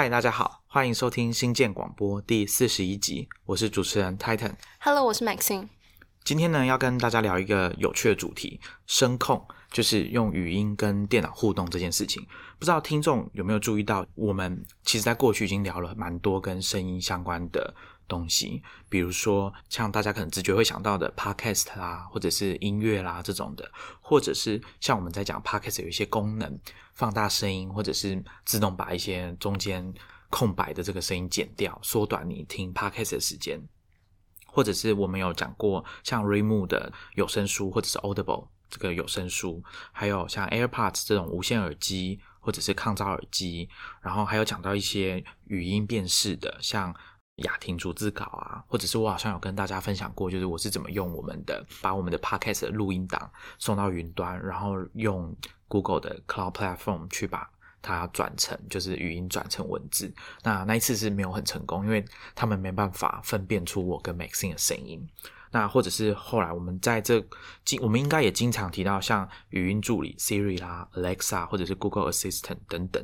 嗨，大家好，欢迎收听新建广播第四十一集，我是主持人 Titan。Hello，我是 Maxine。今天呢，要跟大家聊一个有趣的主题——声控，就是用语音跟电脑互动这件事情。不知道听众有没有注意到，我们其实在过去已经聊了蛮多跟声音相关的东西，比如说像大家可能直觉会想到的 Podcast 啦，或者是音乐啦这种的，或者是像我们在讲 Podcast 有一些功能，放大声音，或者是自动把一些中间空白的这个声音剪掉，缩短你听 Podcast 的时间。或者是我们有讲过像 Reimu 的有声书，或者是 Audible 这个有声书，还有像 AirPods 这种无线耳机，或者是抗噪耳机，然后还有讲到一些语音辨识的，像雅婷逐字稿啊，或者是我好像有跟大家分享过，就是我是怎么用我们的把我们的 Podcast 的录音档送到云端，然后用 Google 的 Cloud Platform 去把。它转成就是语音转成文字，那那一次是没有很成功，因为他们没办法分辨出我跟 Maxine 的声音。那或者是后来我们在这经，我们应该也经常提到像语音助理 Siri 啦、Alexa 或者是 Google Assistant 等等。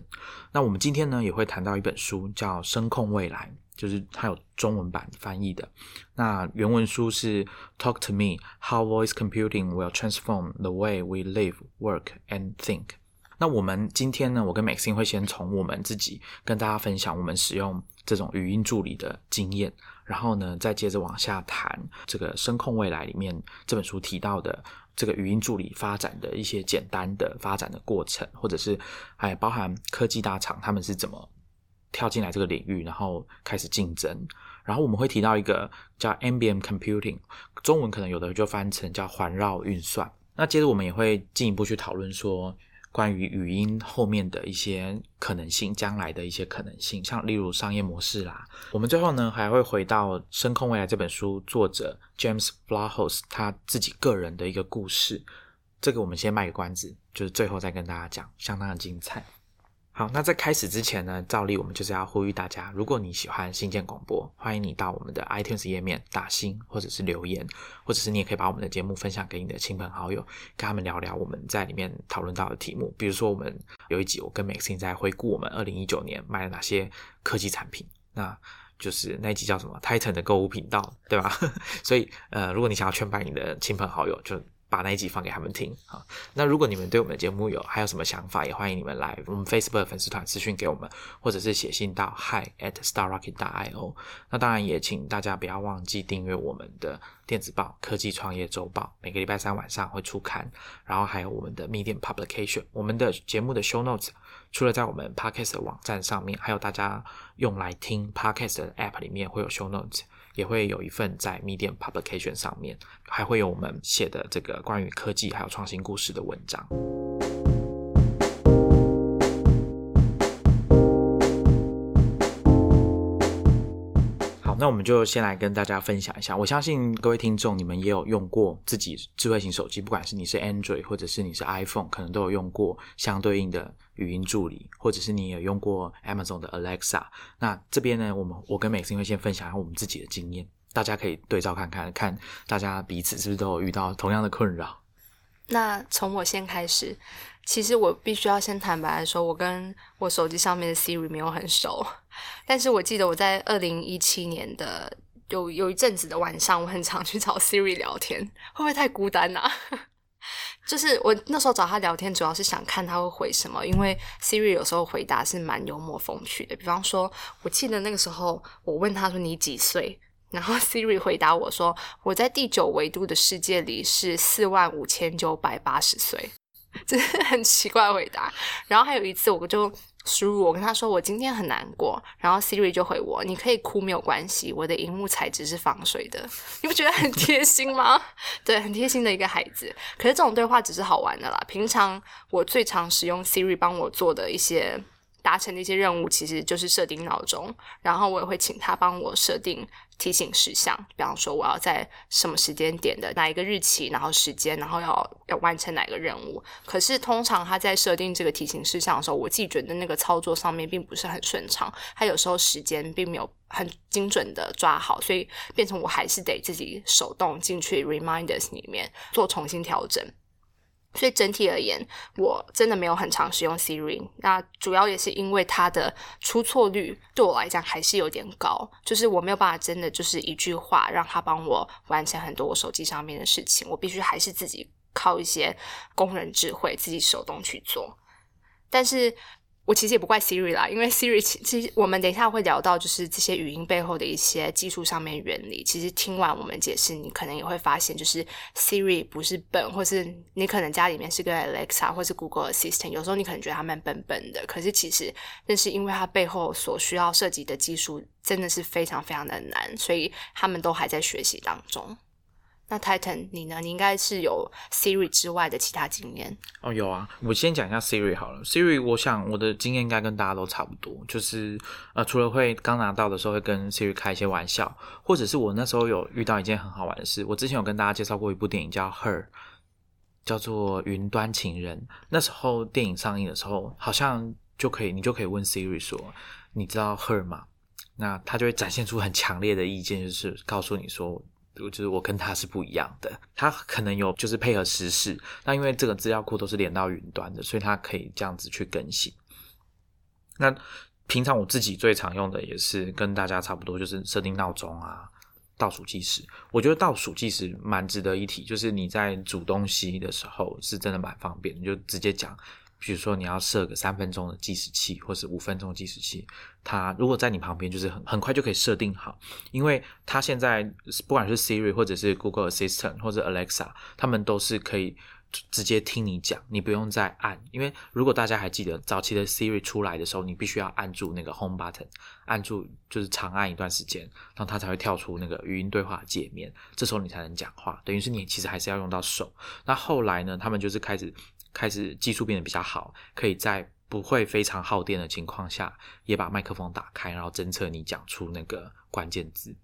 那我们今天呢也会谈到一本书，叫《声控未来》，就是它有中文版翻译的。那原文书是 Talk to me: How Voice Computing Will Transform the Way We Live, Work and Think。那我们今天呢，我跟 Maxine 会先从我们自己跟大家分享我们使用这种语音助理的经验，然后呢，再接着往下谈这个声控未来里面这本书提到的这个语音助理发展的一些简单的发展的过程，或者是还包含科技大厂他们是怎么跳进来这个领域，然后开始竞争。然后我们会提到一个叫 NBM Computing，中文可能有的就翻成叫环绕运算。那接着我们也会进一步去讨论说。关于语音后面的一些可能性，将来的一些可能性，像例如商业模式啦。我们最后呢还会回到《声控未来》这本书作者 James Blahos 他自己个人的一个故事。这个我们先卖个关子，就是最后再跟大家讲，相当的精彩。好，那在开始之前呢，照例我们就是要呼吁大家，如果你喜欢新建广播，欢迎你到我们的 iTunes 页面打星，或者是留言，或者是你也可以把我们的节目分享给你的亲朋好友，跟他们聊聊我们在里面讨论到的题目。比如说，我们有一集我跟 Maxine 在回顾我们二零一九年买了哪些科技产品，那就是那一集叫什么 Titan 的购物频道，对吧？所以呃，如果你想要劝败你的亲朋好友，就把那一集放给他们听啊。那如果你们对我们的节目有还有什么想法，也欢迎你们来我们 Facebook 粉丝团私讯给我们，或者是写信到 hi at starrocket io。那当然也请大家不要忘记订阅我们的电子报《科技创业周报》，每个礼拜三晚上会出刊。然后还有我们的 Medium Publication，我们的节目的 Show Notes 除了在我们 Podcast 网站上面，还有大家用来听 Podcast 的 App 里面会有 Show Notes。也会有一份在 Medium Publication 上面，还会有我们写的这个关于科技还有创新故事的文章。那我们就先来跟大家分享一下。我相信各位听众，你们也有用过自己智慧型手机，不管是你是 Android 或者是你是 iPhone，可能都有用过相对应的语音助理，或者是你有用过 Amazon 的 Alexa。那这边呢，我们我跟 Max 会先分享一下我们自己的经验，大家可以对照看看，看大家彼此是不是都有遇到同样的困扰。那从我先开始，其实我必须要先坦白的说，我跟我手机上面的 Siri 没有很熟，但是我记得我在二零一七年的有有一阵子的晚上，我很常去找 Siri 聊天，会不会太孤单啊？就是我那时候找他聊天，主要是想看他会回什么，因为 Siri 有时候回答是蛮幽默风趣的。比方说，我记得那个时候我问他说你几岁，然后 Siri 回答我说我在第九维度的世界里是四万五千九百八十岁，这是很奇怪的回答。然后还有一次，我就输入我跟他说我今天很难过，然后 Siri 就回我你可以哭没有关系，我的荧幕材质是防水的。你不觉得很贴心吗？对，很贴心的一个孩子。可是这种对话只是好玩的啦。平常我最常使用 Siri 帮我做的一些达成的一些任务，其实就是设定闹钟，然后我也会请他帮我设定提醒事项，比方说我要在什么时间点的哪一个日期，然后时间，然后要要完成哪个任务。可是通常他在设定这个提醒事项的时候，我自己觉得那个操作上面并不是很顺畅，他有时候时间并没有很精准的抓好，所以变成我还是得自己手动进去 reminders 里面做重新调整。所以整体而言，我真的没有很常使用 Siri。那主要也是因为它的出错率对我来讲还是有点高，就是我没有办法真的就是一句话让它帮我完成很多我手机上面的事情，我必须还是自己靠一些工人智慧自己手动去做。但是我其实也不怪 Siri 啦，因为 Siri 其实我们等一下会聊到，就是这些语音背后的一些技术上面原理。其实听完我们解释，你可能也会发现，就是 Siri 不是笨，或是你可能家里面是个 Alexa 或是 Google Assistant，有时候你可能觉得他们笨笨的，可是其实那是因为它背后所需要涉及的技术真的是非常非常的难，所以他们都还在学习当中。那 Titan，你呢？你应该是有 Siri 之外的其他经验哦。有啊，我先讲一下 Siri 好了。Siri，我想我的经验应该跟大家都差不多，就是呃，除了会刚拿到的时候会跟 Siri 开一些玩笑，或者是我那时候有遇到一件很好玩的事。我之前有跟大家介绍过一部电影叫《Her》，叫做《云端情人》。那时候电影上映的时候，好像就可以你就可以问 Siri 说：“你知道 Her 吗？”那他就会展现出很强烈的意见，就是告诉你说。就是我跟他是不一样的，他可能有就是配合实事，那因为这个资料库都是连到云端的，所以他可以这样子去更新。那平常我自己最常用的也是跟大家差不多，就是设定闹钟啊、倒数计时。我觉得倒数计时蛮值得一提，就是你在煮东西的时候是真的蛮方便，你就直接讲。比如说你要设个三分钟的计时器，或是五分钟计时器，它如果在你旁边，就是很很快就可以设定好，因为它现在不管是 Siri 或者是 Google Assistant 或者 Alexa，他们都是可以直接听你讲，你不用再按。因为如果大家还记得早期的 Siri 出来的时候，你必须要按住那个 Home button，按住就是长按一段时间，然后它才会跳出那个语音对话界面，这时候你才能讲话。等于是你其实还是要用到手。那后来呢，他们就是开始。开始技术变得比较好，可以在不会非常耗电的情况下，也把麦克风打开，然后侦测你讲出那个关键字。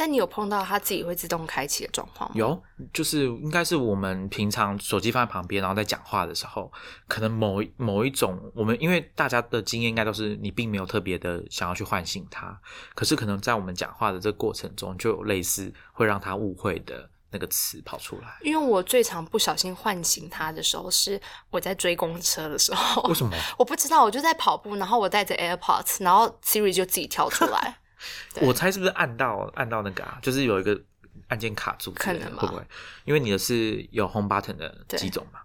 但你有碰到它自己会自动开启的状况吗？有，就是应该是我们平常手机放在旁边，然后在讲话的时候，可能某某一种，我们因为大家的经验应该都是你并没有特别的想要去唤醒它，可是可能在我们讲话的这个过程中，就有类似会让它误会的。那个词跑出来，因为我最常不小心唤醒他的时候是我在追公车的时候。为什么？我不知道，我就在跑步，然后我带着 AirPods，然后 Siri 就自己跳出来。我猜是不是按到按到那个啊？就是有一个按键卡住，可能会不会？因为你的是有 Home Button 的几种嘛。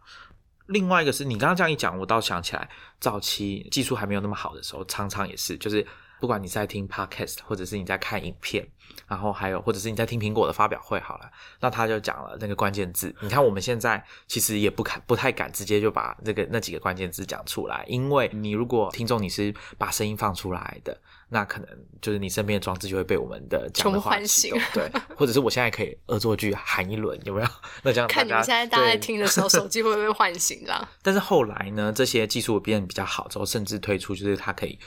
另外一个是你刚刚这样一讲，我倒想起来，早期技术还没有那么好的时候，常常也是就是。不管你在听 podcast，或者是你在看影片，然后还有或者是你在听苹果的发表会，好了，那他就讲了那个关键字。你看我们现在其实也不敢不太敢直接就把这个那几个关键字讲出来，因为你如果听众你是把声音放出来的，那可能就是你身边的装置就会被我们的讲的话启动，对，或者是我现在可以恶作剧喊一轮，有没有？那这样看你们现在大家在听的时候，手机会不会唤醒这样？但是后来呢，这些技术变得比较好之后，甚至推出就是它可以。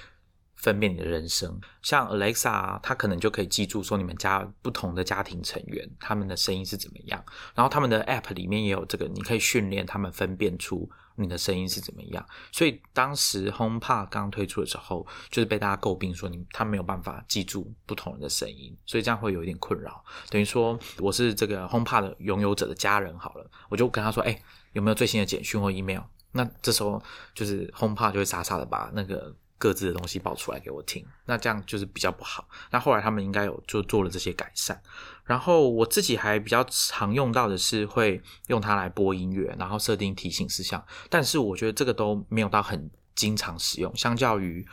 分辨你的人生，像 Alexa，它可能就可以记住说你们家不同的家庭成员他们的声音是怎么样，然后他们的 App 里面也有这个，你可以训练他们分辨出你的声音是怎么样。所以当时 HomePod 刚推出的时候，就是被大家诟病说你他没有办法记住不同人的声音，所以这样会有一点困扰。等于说我是这个 HomePod 的拥有者的家人好了，我就跟他说，哎，有没有最新的简讯或 email？那这时候就是 HomePod 就会傻傻的把那个。各自的东西报出来给我听，那这样就是比较不好。那后来他们应该有就做了这些改善。然后我自己还比较常用到的是会用它来播音乐，然后设定提醒事项。但是我觉得这个都没有到很经常使用。相较于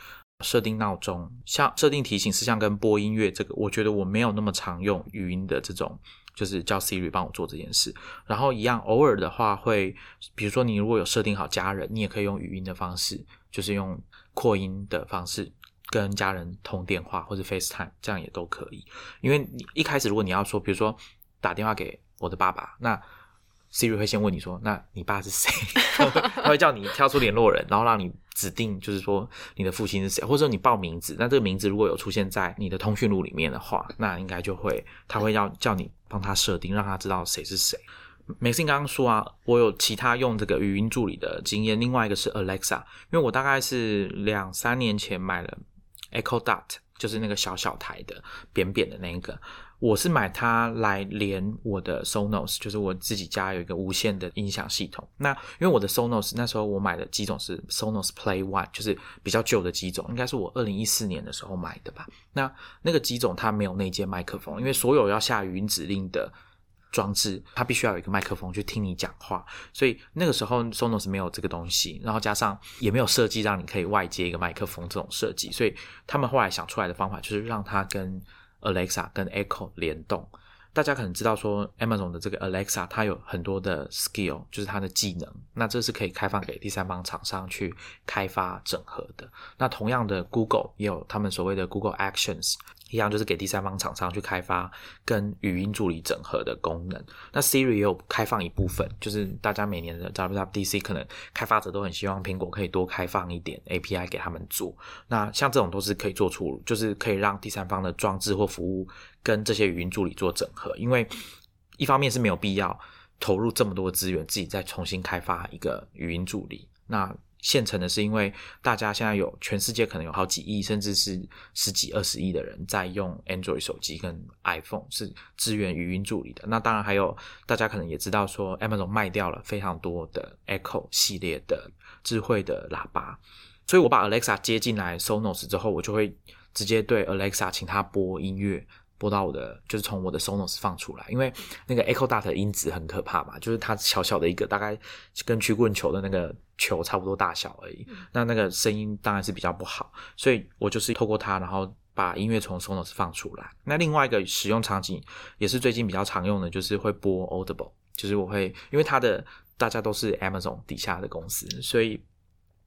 设定闹钟、像设定提醒事项跟播音乐，这个我觉得我没有那么常用语音的这种，就是叫 Siri 帮我做这件事。然后一样偶尔的话会，比如说你如果有设定好家人，你也可以用语音的方式，就是用。扩音的方式跟家人通电话或者 FaceTime，这样也都可以。因为你一开始如果你要说，比如说打电话给我的爸爸，那 Siri 会先问你说：“那你爸是谁？” 他会叫你挑出联络人，然后让你指定，就是说你的父亲是谁，或者说你报名字。那这个名字如果有出现在你的通讯录里面的话，那应该就会他会要叫你帮他设定，让他知道谁是谁。美信刚刚说啊，我有其他用这个语音助理的经验。另外一个是 Alexa，因为我大概是两三年前买了 Echo Dot，就是那个小小台的扁扁的那个。我是买它来连我的 Sonos，就是我自己家有一个无线的音响系统。那因为我的 Sonos 那时候我买的机种是 Sonos Play One，就是比较旧的机种，应该是我二零一四年的时候买的吧。那那个机种它没有内接麦克风，因为所有要下语音指令的装置，它必须要有一个麦克风去听你讲话，所以那个时候 Sonos 没有这个东西，然后加上也没有设计让你可以外接一个麦克风这种设计，所以他们后来想出来的方法就是让它跟 Alexa 跟 Echo 联动，大家可能知道说 Amazon 的这个 Alexa 它有很多的 skill，就是它的技能，那这是可以开放给第三方厂商去开发整合的。那同样的 Google 也有他们所谓的 Google Actions。一样就是给第三方厂商去开发跟语音助理整合的功能。那 Siri 也有开放一部分，就是大家每年的 WWDC 可能开发者都很希望苹果可以多开放一点 API 给他们做。那像这种都是可以做出，就是可以让第三方的装置或服务跟这些语音助理做整合。因为一方面是没有必要投入这么多资源自己再重新开发一个语音助理。那现成的是因为大家现在有全世界可能有好几亿，甚至是十几二十亿的人在用 Android 手机跟 iPhone 是支援语音助理的。那当然还有大家可能也知道说，Amazon 卖掉了非常多的 Echo 系列的智慧的喇叭，所以我把 Alexa 接进来 Sonos 之后，我就会直接对 Alexa 请他播音乐。播到我的就是从我的 Sonos 放出来，因为那个 Echo Dot 的音质很可怕嘛，就是它小小的一个，大概跟曲棍球的那个球差不多大小而已。那那个声音当然是比较不好，所以我就是透过它，然后把音乐从 Sonos 放出来。那另外一个使用场景也是最近比较常用的，就是会播 Audible，就是我会因为它的大家都是 Amazon 底下的公司，所以。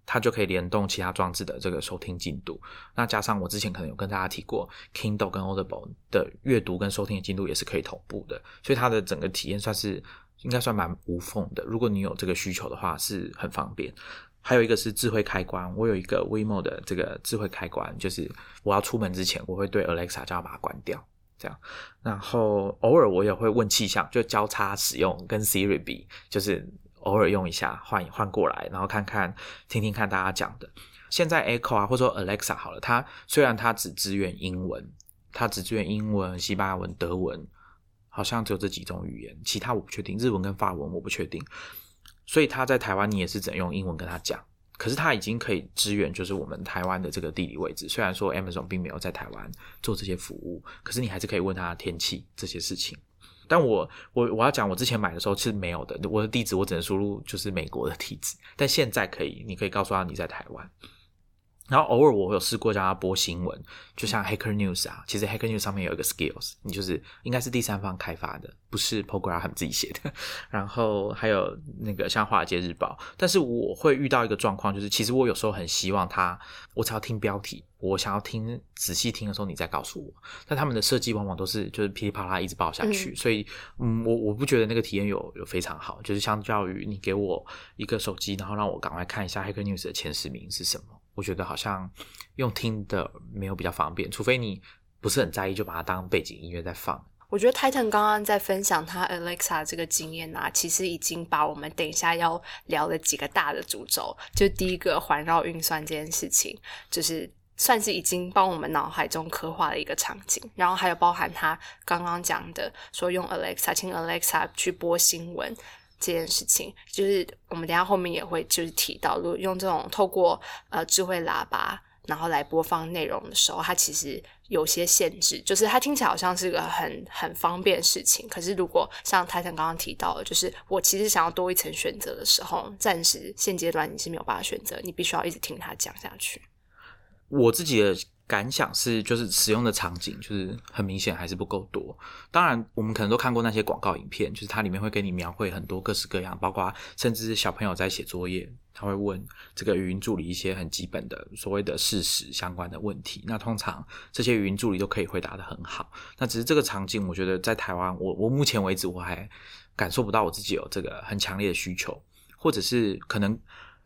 它就可以联动其他装置的这个收听进度，那加上我之前可能有跟大家提过，Kindle 跟 Audible 的阅读跟收听的进度也是可以同步的，所以它的整个体验算是应该算蛮无缝的。如果你有这个需求的话，是很方便。还有一个是智慧开关，我有一个 Wemo 的这个智慧开关，就是我要出门之前，我会对 Alexa 叫把它关掉，这样。然后偶尔我也会问气象，就交叉使用，跟 Siri 比，就是。偶尔用一下，换换过来，然后看看、听听看大家讲的。现在 Echo 啊，或者说 Alexa 好了，它虽然它只支援英文，它只支援英文、西班牙文、德文，好像只有这几种语言，其他我不确定。日文跟法文我不确定。所以它在台湾你也是只能用英文跟他讲。可是它已经可以支援，就是我们台湾的这个地理位置。虽然说 Amazon 并没有在台湾做这些服务，可是你还是可以问他天气这些事情。但我我我要讲，我之前买的时候是没有的。我的地址我只能输入就是美国的地址，但现在可以，你可以告诉他你在台湾。然后偶尔我有试过叫他播新闻，就像 Hacker News 啊，其实 Hacker News 上面有一个 Skills，你就是应该是第三方开发的，不是 Program 他们自己写的。然后还有那个像华尔街日报，但是我会遇到一个状况，就是其实我有时候很希望他，我只要听标题，我想要听仔细听的时候，你再告诉我。但他们的设计往往都是就是噼里啪啦一直报下去，所以嗯，我我不觉得那个体验有有非常好，就是相较于你给我一个手机，然后让我赶快看一下 Hacker News 的前十名是什么。我觉得好像用听的没有比较方便，除非你不是很在意，就把它当背景音乐在放。我觉得 Titan 刚刚在分享他 Alexa 这个经验啊，其实已经把我们等一下要聊的几个大的主轴，就第一个环绕运算这件事情，就是算是已经帮我们脑海中刻画了一个场景。然后还有包含他刚刚讲的，说用 Alexa 请 Alexa 去播新闻。这件事情就是我们等下后面也会就是提到，如果用这种透过呃智慧喇叭然后来播放内容的时候，它其实有些限制，就是它听起来好像是个很很方便的事情，可是如果像泰坦刚刚提到的，就是我其实想要多一层选择的时候，暂时现阶段你是没有办法选择，你必须要一直听他讲下去。我自己的。感想是，就是使用的场景，就是很明显还是不够多。当然，我们可能都看过那些广告影片，就是它里面会给你描绘很多各式各样，包括甚至是小朋友在写作业，他会问这个语音助理一些很基本的所谓的事实相关的问题。那通常这些语音助理都可以回答的很好。那只是这个场景，我觉得在台湾，我我目前为止我还感受不到我自己有这个很强烈的需求，或者是可能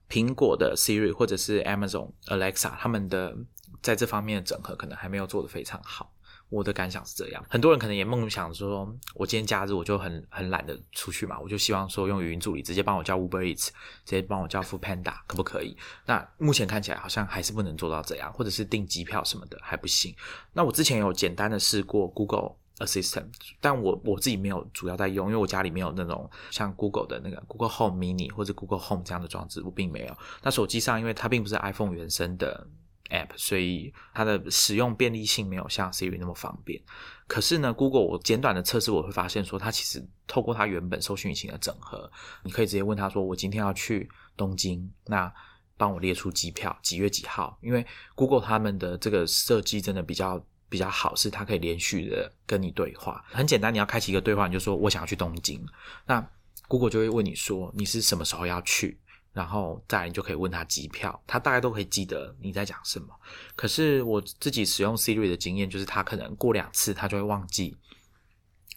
苹果的 Siri 或者是 Amazon Alexa 他们的。在这方面的整合可能还没有做得非常好，我的感想是这样。很多人可能也梦想说，我今天假日我就很很懒得出去嘛，我就希望说用语音助理直接帮我叫 Uber Eats，直接帮我叫 Food Panda，可不可以？那目前看起来好像还是不能做到这样，或者是订机票什么的还不行。那我之前有简单的试过 Google Assistant，但我我自己没有主要在用，因为我家里没有那种像 Google 的那个 Google Home Mini 或者 Google Home 这样的装置，我并没有。那手机上，因为它并不是 iPhone 原生的 App，所以它的使用便利性没有像 Siri 那么方便。可是呢，Google 我简短的测试，我会发现说，它其实透过它原本搜寻引擎的整合，你可以直接问他说：“我今天要去东京，那帮我列出机票，几月几号？”因为 Google 他们的这个设计真的比较。比较好是它可以连续的跟你对话，很简单，你要开启一个对话，你就说我想要去东京，那 Google 就会问你说你是什么时候要去，然后再你就可以问他机票，他大概都可以记得你在讲什么。可是我自己使用 Siri 的经验就是，他可能过两次他就会忘记。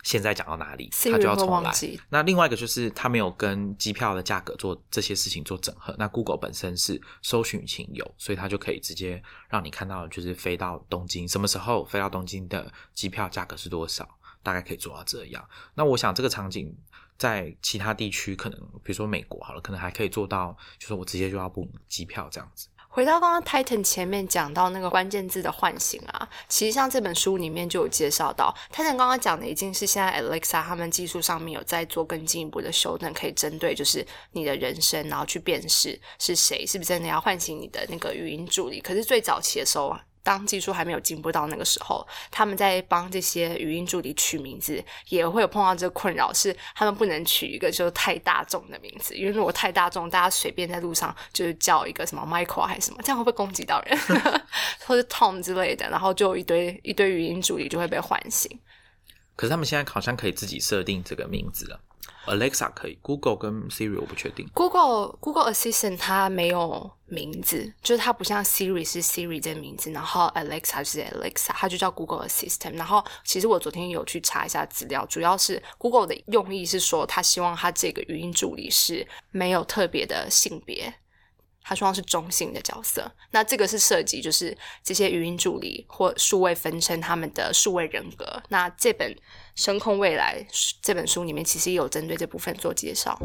现在讲到哪里，他就要重来。那另外一个就是他没有跟机票的价格做这些事情做整合。那 Google 本身是搜寻引擎有，所以他就可以直接让你看到，就是飞到东京什么时候飞到东京的机票价格是多少，大概可以做到这样。那我想这个场景在其他地区可能，比如说美国好了，可能还可以做到，就是我直接就要 book 机票这样子。回到刚刚 Titan 前面讲到那个关键字的唤醒啊，其实像这本书里面就有介绍到，Titan 刚刚讲的已经是现在 Alexa 他们技术上面有在做更进一步的修正，可以针对就是你的人声，然后去辨识是谁，是不是真的要唤醒你的那个语音助理。可是最早期的时候啊。当技术还没有进步到那个时候，他们在帮这些语音助理取名字，也会有碰到这个困扰，是他们不能取一个就是太大众的名字，因为如果太大众，大家随便在路上就是叫一个什么 Michael 还是什么，这样会不会攻击到人，或者 Tom 之类的，然后就一堆一堆语音助理就会被唤醒。可是他们现在好像可以自己设定这个名字了。Alexa 可以，Google 跟 Siri 我不确定。Google Google Assistant 它没有名字，就是它不像 Siri 是 Siri 这个名字，然后 Alexa 是 Alexa，它就叫 Google Assistant。然后其实我昨天有去查一下资料，主要是 Google 的用意是说，他希望他这个语音助理是没有特别的性别。他希望是中性的角色，那这个是涉及就是这些语音助理或数位分身他们的数位人格。那这本《声控未来》这本书里面其实也有针对这部分做介绍。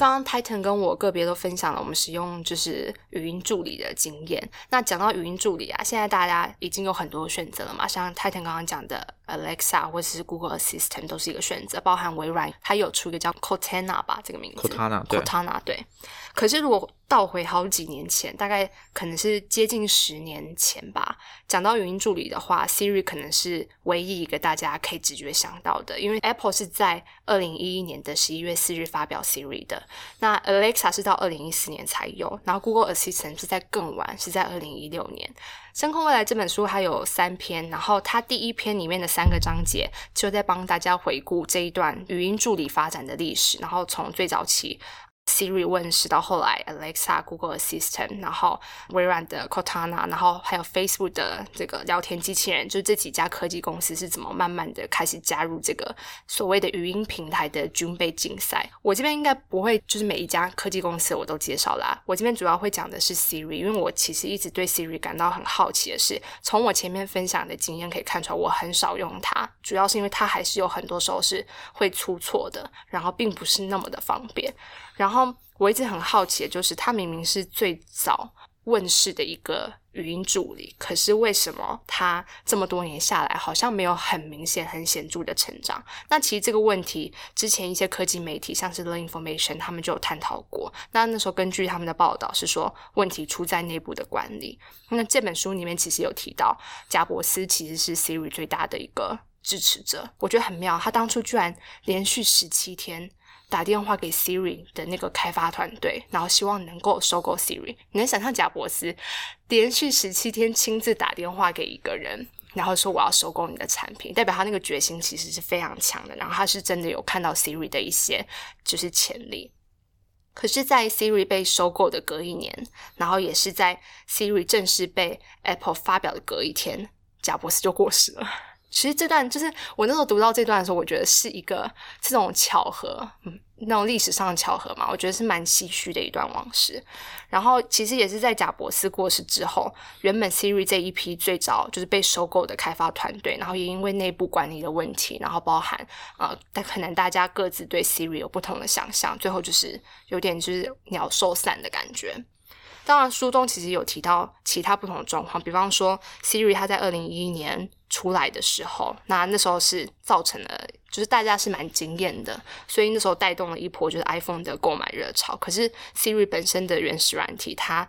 刚刚 Titan 跟我个别都分享了我们使用就是语音助理的经验。那讲到语音助理啊，现在大家已经有很多选择了嘛，像 Titan 刚刚讲的。Alexa 或者是 Google Assistant 都是一个选择，包含微软，它有出一个叫 Cortana 吧，这个名字。Cortana Cortana 对。可是如果倒回好几年前，大概可能是接近十年前吧，讲到语音助理的话，Siri 可能是唯一一个大家可以直觉想到的，因为 Apple 是在二零一一年的十一月四日发表 Siri 的，那 Alexa 是到二零一四年才有，然后 Google Assistant 是在更晚，是在二零一六年。《深空未来》这本书还有三篇，然后它第一篇里面的三个章节就在帮大家回顾这一段语音助理发展的历史，然后从最早期。Siri 问世到后来，Alexa、Google Assistant，然后微软的 Cortana，然后还有 Facebook 的这个聊天机器人，就这几家科技公司是怎么慢慢的开始加入这个所谓的语音平台的军备竞赛。我这边应该不会就是每一家科技公司我都介绍啦，我这边主要会讲的是 Siri，因为我其实一直对 Siri 感到很好奇的是，从我前面分享的经验可以看出来，我很少用它，主要是因为它还是有很多时候是会出错的，然后并不是那么的方便。然后我一直很好奇的就是，它明明是最早问世的一个语音助理，可是为什么它这么多年下来，好像没有很明显、很显著的成长？那其实这个问题，之前一些科技媒体，像是 The Information，他们就有探讨过。那那时候根据他们的报道是说，问题出在内部的管理。那这本书里面其实有提到，贾伯斯其实是 Siri 最大的一个支持者。我觉得很妙，他当初居然连续十七天。打电话给 Siri 的那个开发团队，然后希望能够收购 Siri。你能想象贾伯斯连续十七天亲自打电话给一个人，然后说我要收购你的产品，代表他那个决心其实是非常强的。然后他是真的有看到 Siri 的一些就是潜力。可是，在 Siri 被收购的隔一年，然后也是在 Siri 正式被 Apple 发表的隔一天，贾伯斯就过世了。其实这段就是我那时候读到这段的时候，我觉得是一个这种巧合，嗯，那种历史上的巧合嘛，我觉得是蛮唏嘘的一段往事。然后其实也是在贾伯斯过世之后，原本 Siri 这一批最早就是被收购的开发团队，然后也因为内部管理的问题，然后包含呃，但可能大家各自对 Siri 有不同的想象，最后就是有点就是鸟兽散的感觉。当然，书中其实有提到其他不同的状况，比方说 Siri 它在二零一一年出来的时候，那那时候是造成了就是大家是蛮惊艳的，所以那时候带动了一波就是 iPhone 的购买热潮。可是 Siri 本身的原始软体它。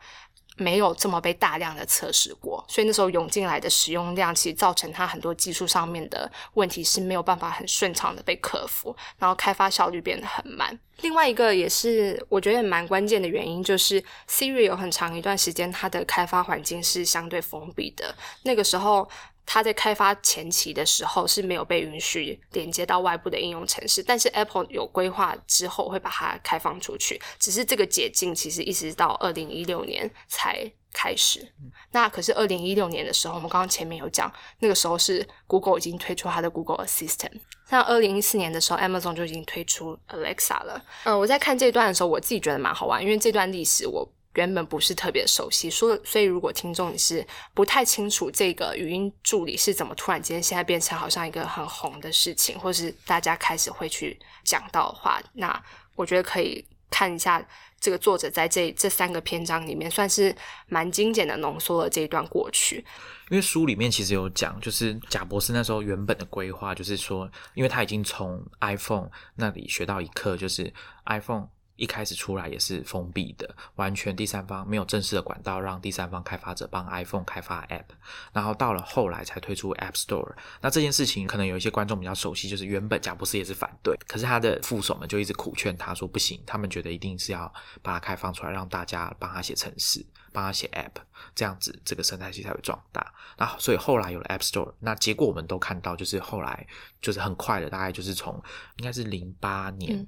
没有这么被大量的测试过，所以那时候涌进来的使用量，其实造成它很多技术上面的问题是没有办法很顺畅的被克服，然后开发效率变得很慢。另外一个也是我觉得蛮关键的原因，就是 Siri 有很长一段时间它的开发环境是相对封闭的，那个时候。它在开发前期的时候是没有被允许连接到外部的应用程式，但是 Apple 有规划之后会把它开放出去。只是这个解禁其实一直到二零一六年才开始。那可是二零一六年的时候，我们刚刚前面有讲，那个时候是 Google 已经推出它的 Google Assistant。像二零一四年的时候，Amazon 就已经推出 Alexa 了。嗯，我在看这段的时候，我自己觉得蛮好玩，因为这段历史我。原本不是特别熟悉，说所以如果听众你是不太清楚这个语音助理是怎么突然间现在变成好像一个很红的事情，或是大家开始会去讲到的话，那我觉得可以看一下这个作者在这这三个篇章里面算是蛮精简的浓缩了这一段过去。因为书里面其实有讲，就是贾博士那时候原本的规划就是说，因为他已经从 iPhone 那里学到一课，就是 iPhone。一开始出来也是封闭的，完全第三方没有正式的管道让第三方开发者帮 iPhone 开发 App，然后到了后来才推出 App Store。那这件事情可能有一些观众比较熟悉，就是原本贾博士也是反对，可是他的副手们就一直苦劝他说不行，他们觉得一定是要把它开放出来，让大家帮他写程式，帮他写 App，这样子这个生态系才会壮大。那所以后来有了 App Store，那结果我们都看到，就是后来就是很快的，大概就是从应该是零八年。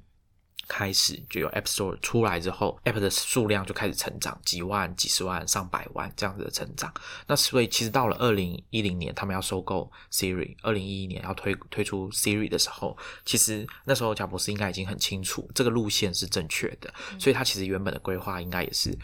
开始就有 App Store 出来之后，App 的数量就开始成长，几万、几十万、上百万这样子的成长。那所以其实到了二零一零年，他们要收购 Siri，二零一一年要推推出 Siri 的时候，其实那时候乔博士应该已经很清楚这个路线是正确的，所以他其实原本的规划应该也是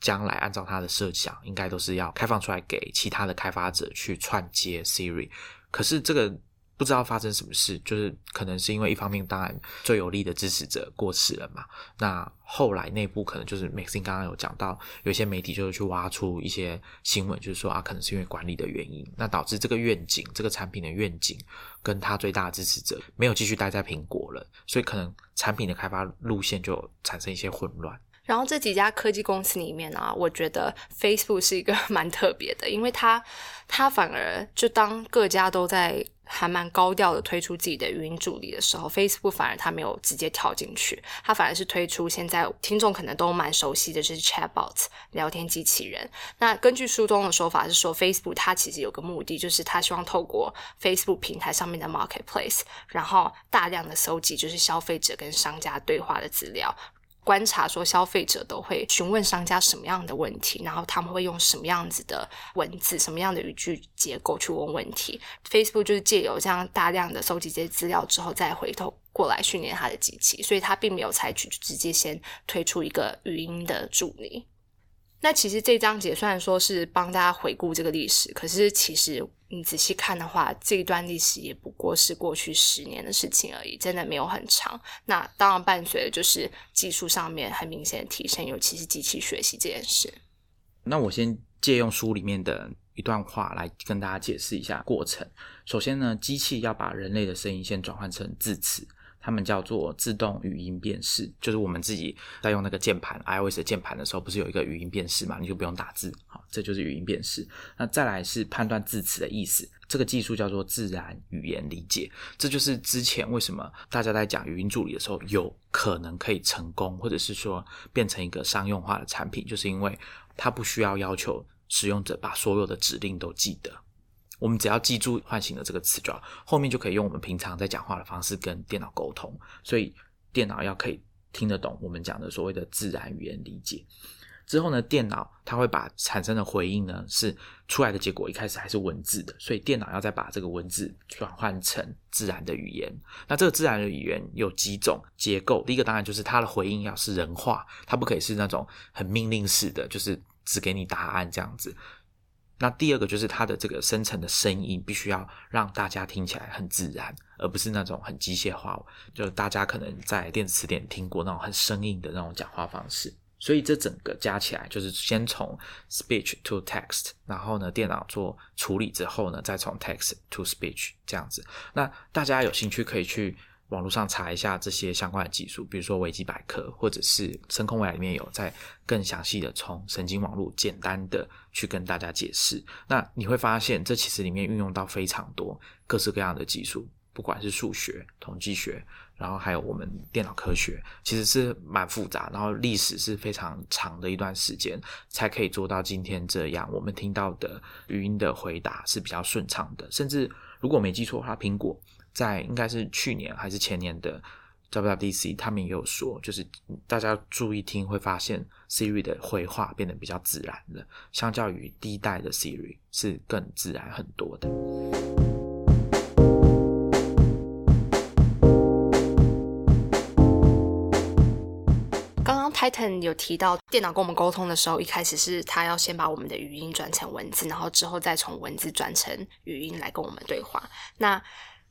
将来按照他的设想，应该都是要开放出来给其他的开发者去串接 Siri。可是这个。不知道发生什么事，就是可能是因为一方面，当然最有力的支持者过世了嘛。那后来内部可能就是 Maxine 刚刚有讲到，有些媒体就是去挖出一些新闻，就是说啊，可能是因为管理的原因，那导致这个愿景、这个产品的愿景跟他最大的支持者没有继续待在苹果了，所以可能产品的开发路线就产生一些混乱。然后这几家科技公司里面啊，我觉得 Facebook 是一个 蛮特别的，因为它它反而就当各家都在。还蛮高调的推出自己的语音助理的时候，Facebook 反而它没有直接跳进去，它反而是推出现在听众可能都蛮熟悉的，就是 Chatbot 聊天机器人。那根据书中的说法是说，Facebook 它其实有个目的，就是它希望透过 Facebook 平台上面的 Marketplace，然后大量的搜集就是消费者跟商家对话的资料。观察说消费者都会询问商家什么样的问题，然后他们会用什么样子的文字、什么样的语句结构去问问题。Facebook 就是借由这样大量的收集这些资料之后，再回头过来训练它的机器，所以它并没有采取直接先推出一个语音的助理。那其实这章节虽然说是帮大家回顾这个历史，可是其实你仔细看的话，这一段历史也不过是过去十年的事情而已，真的没有很长。那当然伴随的就是技术上面很明显的提升，尤其是机器学习这件事。那我先借用书里面的一段话来跟大家解释一下过程。首先呢，机器要把人类的声音先转换成字词。他们叫做自动语音辨识，就是我们自己在用那个键盘 iOS 的键盘的时候，不是有一个语音辨识嘛？你就不用打字，好，这就是语音辨识。那再来是判断字词的意思，这个技术叫做自然语言理解。这就是之前为什么大家在讲语音助理的时候，有可能可以成功，或者是说变成一个商用化的产品，就是因为它不需要要求使用者把所有的指令都记得。我们只要记住唤醒的这个词，就好后面就可以用我们平常在讲话的方式跟电脑沟通。所以电脑要可以听得懂我们讲的所谓的自然语言理解。之后呢，电脑它会把产生的回应呢是出来的结果，一开始还是文字的，所以电脑要再把这个文字转换成自然的语言。那这个自然的语言有几种结构？第一个当然就是它的回应要是人话，它不可以是那种很命令式的，就是只给你答案这样子。那第二个就是它的这个生成的声音，必须要让大家听起来很自然，而不是那种很机械化。就大家可能在电子词典听过那种很生硬的那种讲话方式。所以这整个加起来就是先从 speech to text，然后呢电脑做处理之后呢，再从 text to speech 这样子。那大家有兴趣可以去网络上查一下这些相关的技术，比如说维基百科，或者是深空未来里面有在更详细的从神经网络简单的去跟大家解释。那你会发现，这其实里面运用到非常多各式各样的技术，不管是数学、统计学。然后还有我们电脑科学，其实是蛮复杂，然后历史是非常长的一段时间，才可以做到今天这样。我们听到的语音的回答是比较顺畅的，甚至如果没记错的话，苹果在应该是去年还是前年的 WWDC，他们也有说，就是大家注意听，会发现 Siri 的回话变得比较自然了，相较于第一代的 Siri 是更自然很多的。Titan 有提到，电脑跟我们沟通的时候，一开始是他要先把我们的语音转成文字，然后之后再从文字转成语音来跟我们对话。那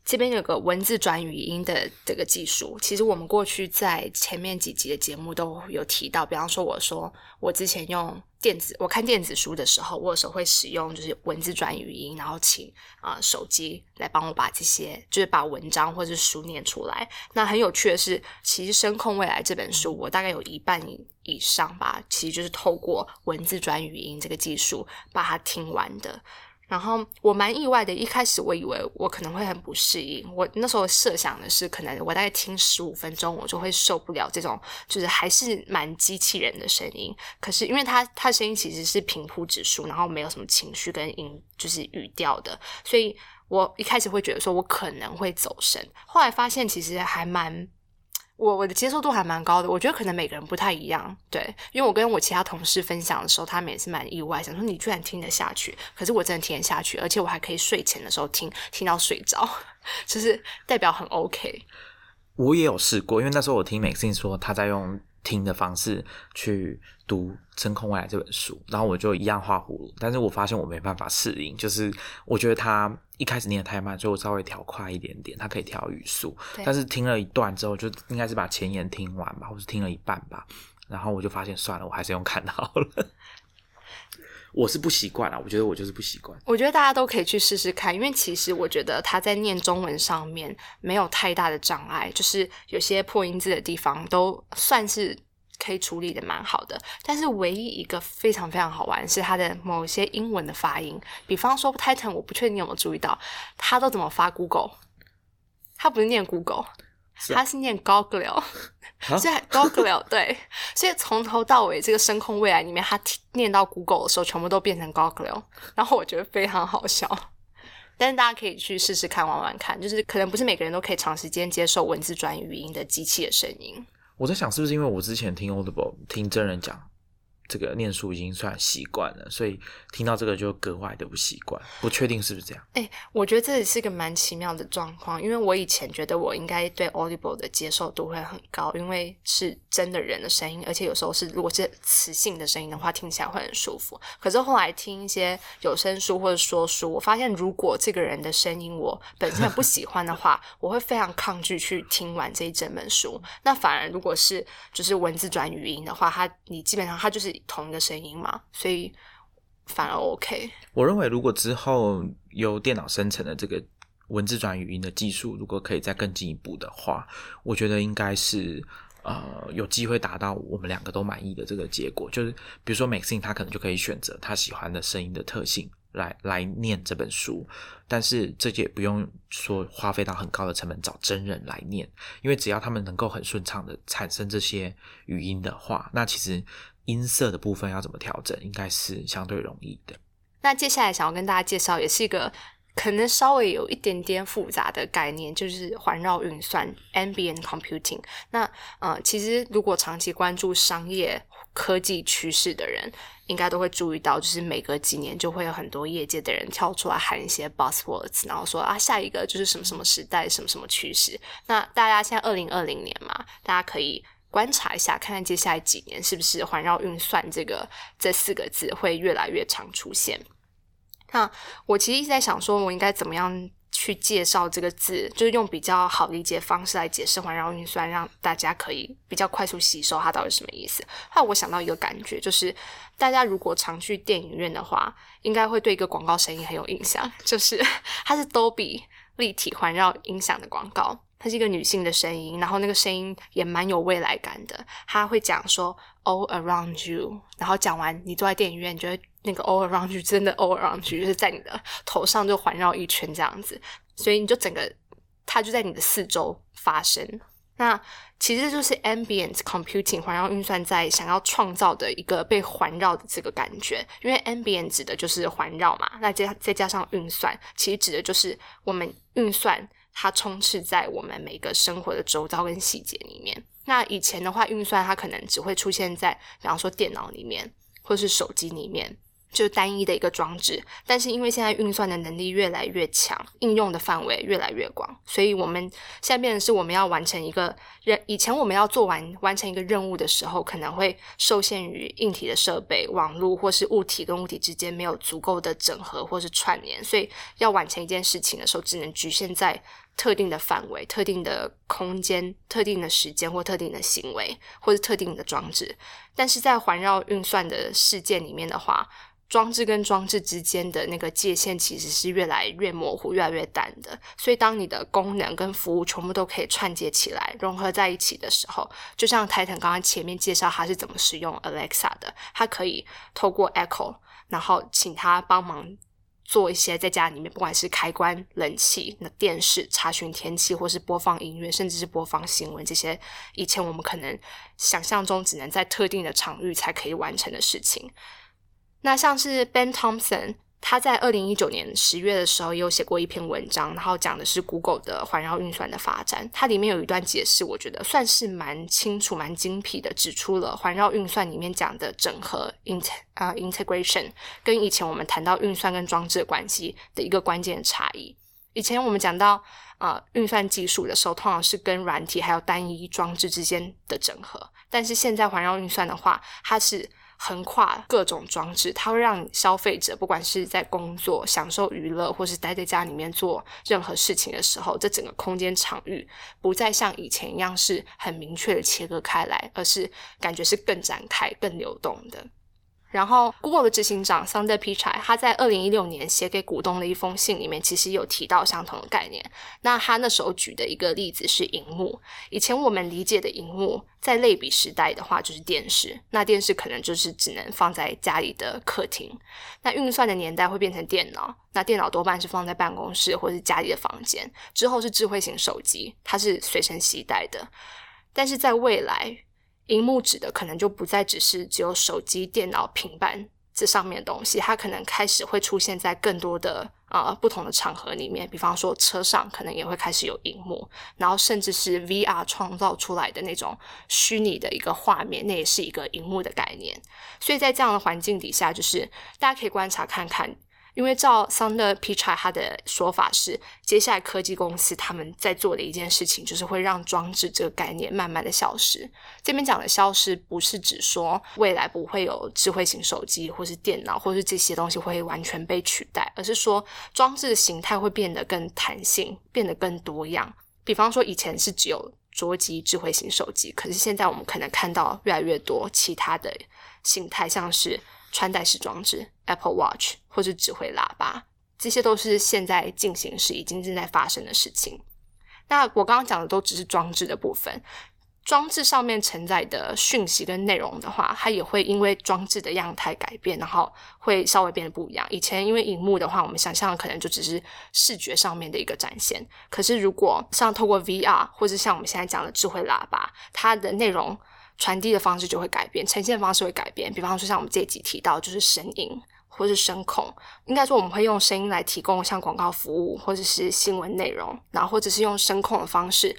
这边有个文字转语音的这个技术，其实我们过去在前面几集的节目都有提到。比方说，我说我之前用电子，我看电子书的时候，我有时候会使用就是文字转语音，然后请啊手机来帮我把这些就是把文章或者是书念出来。那很有趣的是，其实《声控未来》这本书，我大概有一半以上吧，其实就是透过文字转语音这个技术把它听完的。然后我蛮意外的，一开始我以为我可能会很不适应。我那时候设想的是，可能我大概听十五分钟，我就会受不了这种，就是还是蛮机器人的声音。可是因为它它声音其实是平铺直述，然后没有什么情绪跟音，就是语调的，所以我一开始会觉得说我可能会走神。后来发现其实还蛮。我我的接受度还蛮高的，我觉得可能每个人不太一样，对，因为我跟我其他同事分享的时候，他们也是蛮意外，想说你居然听得下去，可是我真的听得下去，而且我还可以睡前的时候听，听到睡着，就是代表很 OK。我也有试过，因为那时候我听 Maxine 说他在用。听的方式去读《真空未来》这本书，然后我就一样画葫芦，但是我发现我没办法适应，就是我觉得他一开始念的太慢，所以我稍微调快一点点，他可以调语速，但是听了一段之后，就应该是把前言听完吧，或是听了一半吧，然后我就发现算了，我还是用看好了。我是不习惯啊，我觉得我就是不习惯。我觉得大家都可以去试试看，因为其实我觉得他在念中文上面没有太大的障碍，就是有些破音字的地方都算是可以处理的蛮好的。但是唯一一个非常非常好玩是他的某些英文的发音，比方说 Titan，我不确定你有没有注意到，他都怎么发 Google，他不是念 Google。他是念 Google，是 Google 对，所以从头到尾这个声控未来里面，他念到 Google 的时候，全部都变成 Google，然后我觉得非常好笑。但是大家可以去试试看，玩玩看，就是可能不是每个人都可以长时间接受文字转语音的机器的声音。我在想，是不是因为我之前听 Audible 听真人讲。这个念书已经算习惯了，所以听到这个就格外的不习惯。不确定是不是这样？哎，我觉得这也是个蛮奇妙的状况，因为我以前觉得我应该对 Audible 的接受度会很高，因为是真的人的声音，而且有时候是如果是磁性的声音的话，听起来会很舒服。可是后来听一些有声书或者说书，我发现如果这个人的声音我本身不喜欢的话，我会非常抗拒去听完这一整本书。那反而如果是就是文字转语音的话，它你基本上它就是。同一个声音嘛，所以反而 OK。我认为，如果之后由电脑生成的这个文字转语音的技术，如果可以再更进一步的话，我觉得应该是呃有机会达到我们两个都满意的这个结果。就是比如说，Maxine 他可能就可以选择他喜欢的声音的特性来来念这本书，但是这也不用说花费到很高的成本找真人来念，因为只要他们能够很顺畅的产生这些语音的话，那其实。音色的部分要怎么调整，应该是相对容易的。那接下来想要跟大家介绍，也是一个可能稍微有一点点复杂的概念，就是环绕运算 （ambient computing）。那呃，其实如果长期关注商业科技趋势的人，应该都会注意到，就是每隔几年就会有很多业界的人跳出来喊一些 buzzwords，然后说啊，下一个就是什么什么时代，什么什么趋势。那大家现在二零二零年嘛，大家可以。观察一下，看看接下来几年是不是环绕运算这个这四个字会越来越常出现。那我其实一直在想，说我应该怎么样去介绍这个字，就是用比较好理解方式来解释环绕运算，让大家可以比较快速吸收它到底什么意思。后来我想到一个感觉，就是大家如果常去电影院的话，应该会对一个广告声音很有印象，就是 它是 Dolby 立体环绕音响的广告。它是一个女性的声音，然后那个声音也蛮有未来感的。她会讲说 “all around you”，然后讲完，你坐在电影院，你就会那个 “all around you” 真的 “all around you”，就是在你的头上就环绕一圈这样子，所以你就整个它就在你的四周发生。那其实就是 ambient computing 环绕运算在想要创造的一个被环绕的这个感觉，因为 ambient 指的就是环绕嘛，那加再加上运算，其实指的就是我们运算。它充斥在我们每个生活的周遭跟细节里面。那以前的话，运算它可能只会出现在，比方说电脑里面，或是手机里面。就单一的一个装置，但是因为现在运算的能力越来越强，应用的范围越来越广，所以我们现在变成是我们要完成一个任，以前我们要做完完成一个任务的时候，可能会受限于硬体的设备、网络或是物体跟物体之间没有足够的整合或是串联，所以要完成一件事情的时候，只能局限在特定的范围、特定的空间、特定的时间或特定的行为或是特定的装置。但是在环绕运算的事件里面的话，装置跟装置之间的那个界限其实是越来越模糊、越来越淡的。所以，当你的功能跟服务全部都可以串接起来、融合在一起的时候，就像 Titan 刚刚前面介绍它是怎么使用 Alexa 的，它可以透过 Echo，然后请它帮忙做一些在家里面，不管是开关冷气、那电视、查询天气，或是播放音乐，甚至是播放新闻这些以前我们可能想象中只能在特定的场域才可以完成的事情。那像是 Ben Thompson，他在二零一九年十月的时候也有写过一篇文章，然后讲的是 Google 的环绕运算的发展。它里面有一段解释，我觉得算是蛮清楚、蛮精辟的，指出了环绕运算里面讲的整合 int 啊 integration 跟以前我们谈到运算跟装置的关系的一个关键的差异。以前我们讲到啊运算技术的时候，通常是跟软体还有单一装置之间的整合，但是现在环绕运算的话，它是横跨各种装置，它会让消费者不管是在工作、享受娱乐，或是待在家里面做任何事情的时候，这整个空间场域不再像以前一样是很明确的切割开来，而是感觉是更展开、更流动的。然后，Google 的执行长 Sundar Pichai 他在二零一六年写给股东的一封信里面，其实有提到相同的概念。那他那时候举的一个例子是荧幕。以前我们理解的荧幕，在类比时代的话，就是电视。那电视可能就是只能放在家里的客厅。那运算的年代会变成电脑。那电脑多半是放在办公室或是家里的房间。之后是智慧型手机，它是随身携带的。但是在未来，荧幕指的可能就不再只是只有手机、电脑、平板这上面的东西，它可能开始会出现在更多的呃不同的场合里面。比方说车上可能也会开始有荧幕，然后甚至是 VR 创造出来的那种虚拟的一个画面，那也是一个荧幕的概念。所以在这样的环境底下，就是大家可以观察看看。因为照桑德皮查他的说法是，接下来科技公司他们在做的一件事情，就是会让装置这个概念慢慢的消失。这边讲的消失，不是指说未来不会有智慧型手机或是电脑，或是这些东西会完全被取代，而是说装置的形态会变得更弹性，变得更多样。比方说，以前是只有桌机、智慧型手机，可是现在我们可能看到越来越多其他的形态，像是。穿戴式装置，Apple Watch 或者指挥喇叭，这些都是现在进行时已经正在发生的事情。那我刚刚讲的都只是装置的部分，装置上面承载的讯息跟内容的话，它也会因为装置的样态改变，然后会稍微变得不一样。以前因为荧幕的话，我们想象可能就只是视觉上面的一个展现，可是如果像透过 VR 或者像我们现在讲的智慧喇叭，它的内容。传递的方式就会改变，呈现方式会改变。比方说，像我们这一集提到，就是声音或是声控，应该说我们会用声音来提供像广告服务或者是新闻内容，然后或者是用声控的方式，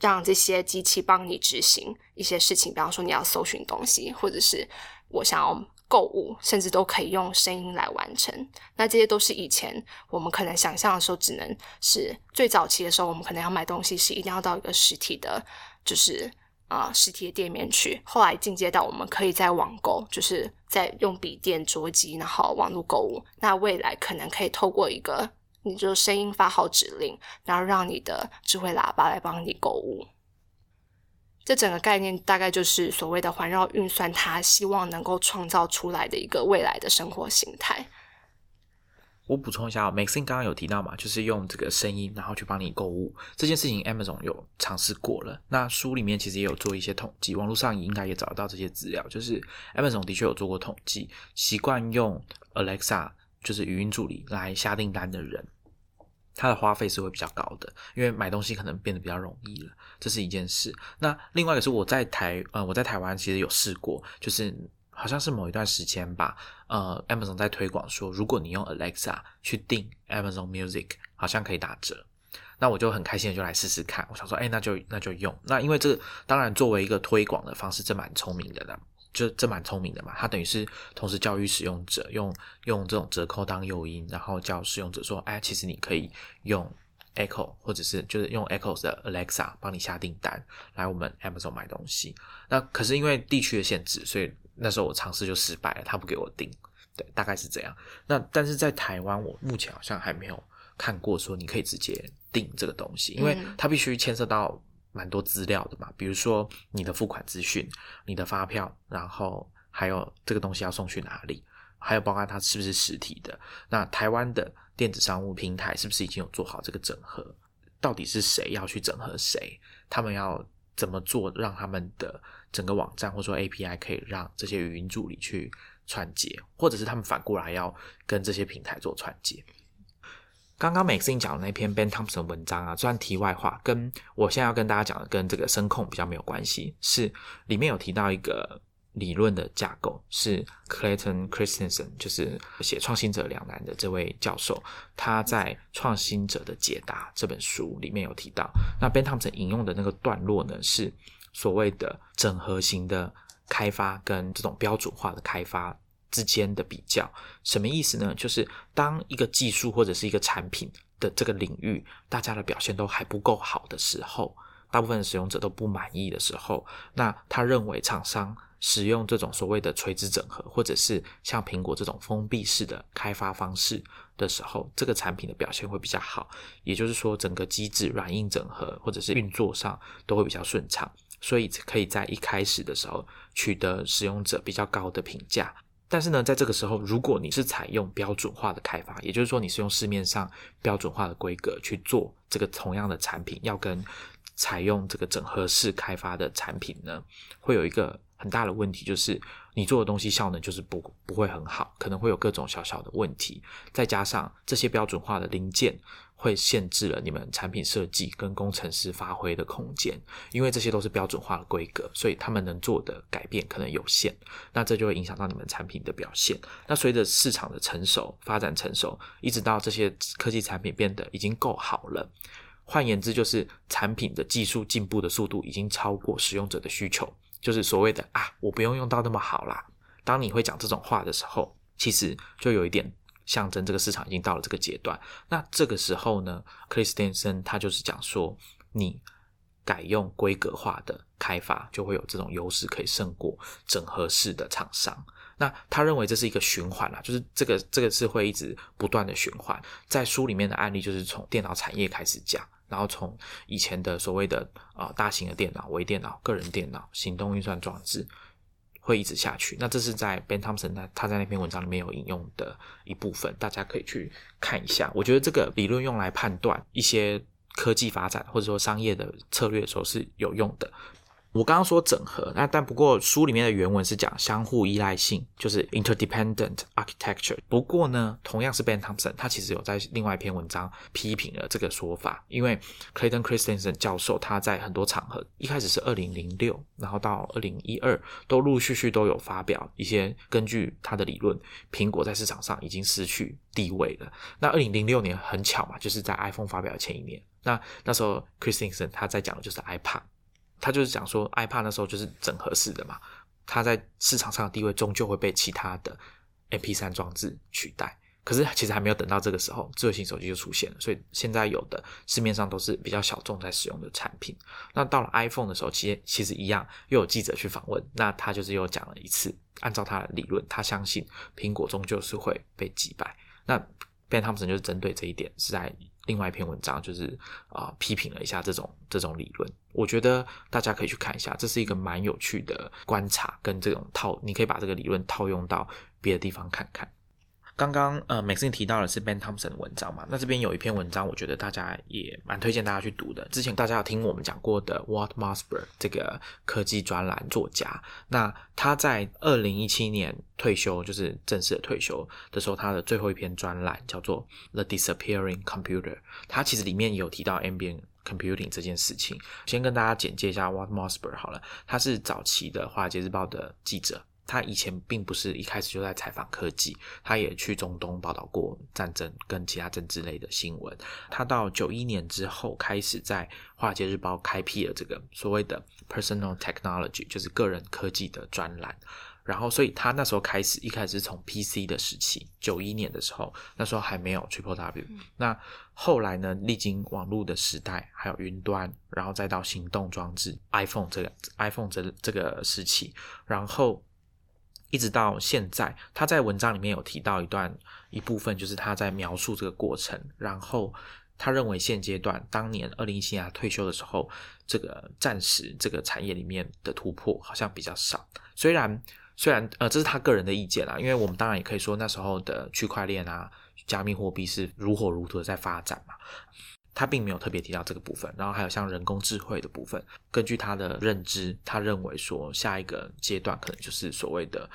让这些机器帮你执行一些事情。比方说，你要搜寻东西，或者是我想要购物，甚至都可以用声音来完成。那这些都是以前我们可能想象的时候，只能是最早期的时候，我们可能要买东西是一定要到一个实体的，就是。啊，实体的店面去，后来进阶到我们可以在网购，就是在用笔电、桌机，然后网络购物。那未来可能可以透过一个你就声音发号指令，然后让你的智慧喇叭来帮你购物。这整个概念大概就是所谓的环绕运算，它希望能够创造出来的一个未来的生活形态。我补充一下，Maxine 刚刚有提到嘛，就是用这个声音，然后去帮你购物这件事情，Amazon 有尝试过了。那书里面其实也有做一些统计，网络上应该也找到这些资料，就是 Amazon 的确有做过统计，习惯用 Alexa 就是语音助理来下订单的人，他的花费是会比较高的，因为买东西可能变得比较容易了，这是一件事。那另外一个是我在台，呃，我在台湾其实有试过，就是。好像是某一段时间吧，呃，Amazon 在推广说，如果你用 Alexa 去订 Amazon Music，好像可以打折。那我就很开心的就来试试看。我想说，哎，那就那就用。那因为这个当然作为一个推广的方式，这蛮聪明的啦，就这蛮聪明的嘛。它等于是同时教育使用者，用用这种折扣当诱因，然后叫使用者说，哎，其实你可以用 Echo，或者是就是用 Echo 的 Alexa 帮你下订单，来我们 Amazon 买东西。那可是因为地区的限制，所以那时候我尝试就失败了，他不给我订，对，大概是这样。那但是在台湾，我目前好像还没有看过说你可以直接订这个东西，因为它必须牵涉到蛮多资料的嘛，比如说你的付款资讯、你的发票，然后还有这个东西要送去哪里，还有包括它是不是实体的。那台湾的电子商务平台是不是已经有做好这个整合？到底是谁要去整合谁？他们要怎么做，让他们的？整个网站或者说 API 可以让这些语音助理去串接，或者是他们反过来要跟这些平台做串接。刚刚 Maxine 讲的那篇 Ben Thompson 文章啊，虽然题外话，跟我现在要跟大家讲的跟这个声控比较没有关系，是里面有提到一个理论的架构，是 Clayton Christensen，就是写《创新者两难》的这位教授，他在《创新者的解答》这本书里面有提到。那 Ben Thompson 引用的那个段落呢是。所谓的整合型的开发跟这种标准化的开发之间的比较，什么意思呢？就是当一个技术或者是一个产品的这个领域，大家的表现都还不够好的时候，大部分使用者都不满意的时候，那他认为厂商使用这种所谓的垂直整合，或者是像苹果这种封闭式的开发方式的时候，这个产品的表现会比较好。也就是说，整个机制软硬整合或者是运作上都会比较顺畅。所以可以在一开始的时候取得使用者比较高的评价，但是呢，在这个时候，如果你是采用标准化的开发，也就是说你是用市面上标准化的规格去做这个同样的产品，要跟采用这个整合式开发的产品呢，会有一个很大的问题，就是你做的东西效能就是不不会很好，可能会有各种小小的问题，再加上这些标准化的零件。会限制了你们产品设计跟工程师发挥的空间，因为这些都是标准化的规格，所以他们能做的改变可能有限。那这就会影响到你们产品的表现。那随着市场的成熟、发展成熟，一直到这些科技产品变得已经够好了，换言之，就是产品的技术进步的速度已经超过使用者的需求，就是所谓的啊，我不用用到那么好啦。当你会讲这种话的时候，其实就有一点。象征这个市场已经到了这个阶段，那这个时候呢，克里斯汀森他就是讲说，你改用规格化的开发，就会有这种优势，可以胜过整合式的厂商。那他认为这是一个循环啦，就是这个这个是会一直不断的循环。在书里面的案例就是从电脑产业开始讲，然后从以前的所谓的啊大型的电脑、微电脑、个人电脑、行动运算装置。会一直下去。那这是在 Ben Thompson 他他在那篇文章里面有引用的一部分，大家可以去看一下。我觉得这个理论用来判断一些科技发展或者说商业的策略的时候是有用的。我刚刚说整合，那但不过书里面的原文是讲相互依赖性，就是 interdependent architecture。不过呢，同样是 Ben Thompson，他其实有在另外一篇文章批评了这个说法，因为 Clayton Christensen 教授他在很多场合，一开始是二零零六，然后到二零一二，都陆陆续续都有发表一些根据他的理论，苹果在市场上已经失去地位了。那二零零六年很巧嘛，就是在 iPhone 发表的前一年，那那时候 Christensen 他在讲的就是 iPad。他就是讲说，iPad 那时候就是整合式的嘛，它在市场上的地位终究会被其他的 MP3 装置取代。可是其实还没有等到这个时候，智慧型手机就出现了，所以现在有的市面上都是比较小众在使用的产品。那到了 iPhone 的时候，其实其实一样，又有记者去访问，那他就是又讲了一次，按照他的理论，他相信苹果终究是会被击败。那 Ben Thompson 就是针对这一点是在另外一篇文章，就是啊批评了一下这种这种理论。我觉得大家可以去看一下，这是一个蛮有趣的观察，跟这种套，你可以把这个理论套用到别的地方看看。刚刚呃，Maxine 提到的是 Ben Thompson 的文章嘛？那这边有一篇文章，我觉得大家也蛮推荐大家去读的。之前大家有听我们讲过的 Walt Mossberg 这个科技专栏作家，那他在二零一七年退休，就是正式的退休的时候，他的最后一篇专栏叫做 The Disappearing Computer。他其实里面有提到 m b i n Computing 这件事情。先跟大家简介一下 Walt Mossberg 好了，他是早期的华尔街日报的记者。他以前并不是一开始就在采访科技，他也去中东报道过战争跟其他政治类的新闻。他到九一年之后开始在《华尔街日报》开辟了这个所谓的 Personal Technology，就是个人科技的专栏。然后，所以他那时候开始，一开始是从 PC 的时期，九一年的时候，那时候还没有 Triple W。那后来呢，历经网络的时代，还有云端，然后再到行动装置 iPhone 这个 iPhone 这这个时期，然后。一直到现在，他在文章里面有提到一段一部分，就是他在描述这个过程。然后他认为现阶段，当年二零一七年退休的时候，这个暂时这个产业里面的突破好像比较少。虽然虽然呃，这是他个人的意见啦，因为我们当然也可以说那时候的区块链啊、加密货币是如火如荼的在发展嘛。他并没有特别提到这个部分，然后还有像人工智慧的部分。根据他的认知，他认为说下一个阶段可能就是所谓的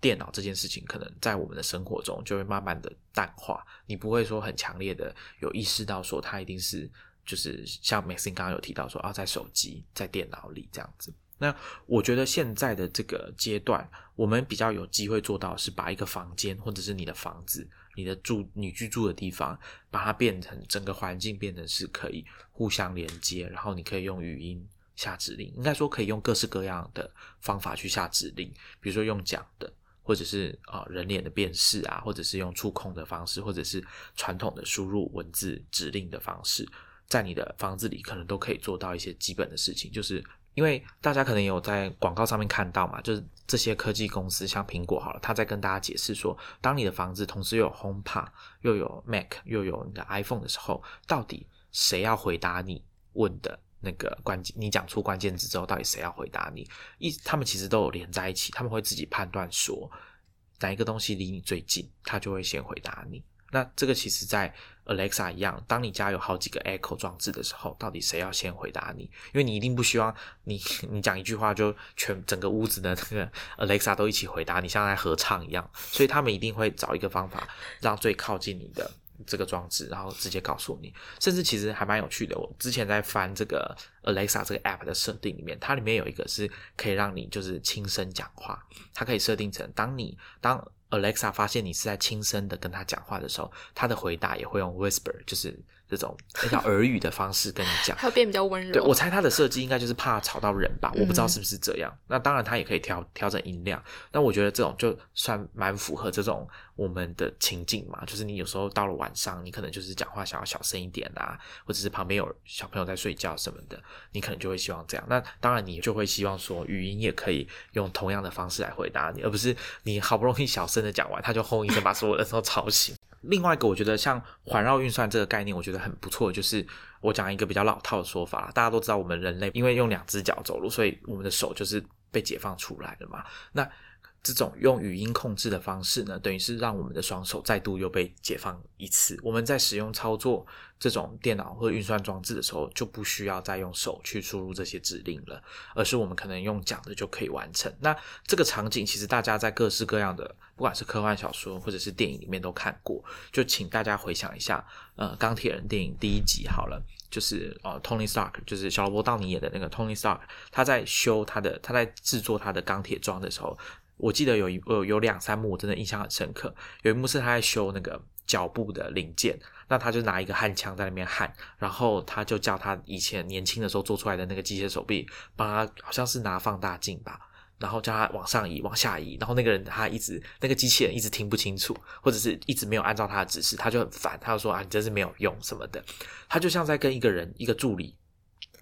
电脑这件事情，可能在我们的生活中就会慢慢的淡化。你不会说很强烈的有意识到说它一定是就是像 Maxine 刚刚有提到说啊，在手机、在电脑里这样子。那我觉得现在的这个阶段，我们比较有机会做到是把一个房间或者是你的房子。你的住你居住的地方，把它变成整个环境变成是可以互相连接，然后你可以用语音下指令，应该说可以用各式各样的方法去下指令，比如说用讲的，或者是啊人脸的辨识啊，或者是用触控的方式，或者是传统的输入文字指令的方式，在你的房子里可能都可以做到一些基本的事情，就是。因为大家可能有在广告上面看到嘛，就是这些科技公司，像苹果好了，他在跟大家解释说，当你的房子同时又有 HomePod 又有 Mac 又有你的 iPhone 的时候，到底谁要回答你问的那个关键？你讲出关键字之后，到底谁要回答你？一他们其实都有连在一起，他们会自己判断说哪一个东西离你最近，他就会先回答你。那这个其实，在 Alexa 一样，当你家有好几个 Echo 装置的时候，到底谁要先回答你？因为你一定不希望你 你讲一句话就全整个屋子的那个 Alexa 都一起回答你，像在合唱一样。所以他们一定会找一个方法，让最靠近你的这个装置，然后直接告诉你。甚至其实还蛮有趣的，我之前在翻这个 Alexa 这个 App 的设定里面，它里面有一个是可以让你就是轻声讲话，它可以设定成当你当。Alexa 发现你是在轻声的跟他讲话的时候，他的回答也会用 whisper，就是这种比较耳语的方式跟你讲，它会变比较温柔。对我猜他的设计应该就是怕吵到人吧，我不知道是不是这样。那当然他也可以调调整音量，那我觉得这种就算蛮符合这种我们的情境嘛，就是你有时候到了晚上，你可能就是讲话想要小声一点啊，或者是旁边有小朋友在睡觉什么的，你可能就会希望这样。那当然你就会希望说语音也可以用同样的方式来回答你，而不是你好不容易小声。的讲完，他就轰一声把所有人都吵醒。另外一个，我觉得像环绕运算这个概念，我觉得很不错。就是我讲一个比较老套的说法，大家都知道，我们人类因为用两只脚走路，所以我们的手就是被解放出来了嘛。那这种用语音控制的方式呢，等于是让我们的双手再度又被解放一次。我们在使用操作这种电脑或运算装置的时候，就不需要再用手去输入这些指令了，而是我们可能用讲的就可以完成。那这个场景其实大家在各式各样的，不管是科幻小说或者是电影里面都看过。就请大家回想一下，呃，钢铁人电影第一集好了，就是呃，Tony Stark，就是小罗伯·道尼演的那个 Tony Stark，他在修他的，他在制作他的钢铁装的时候。我记得有一呃有两三幕，我真的印象很深刻。有一幕是他在修那个脚步的零件，那他就拿一个焊枪在那边焊，然后他就叫他以前年轻的时候做出来的那个机械手臂，帮他好像是拿放大镜吧，然后叫他往上移、往下移，然后那个人他一直那个机器人一直听不清楚，或者是一直没有按照他的指示，他就很烦，他就说啊，你真是没有用什么的。他就像在跟一个人一个助理。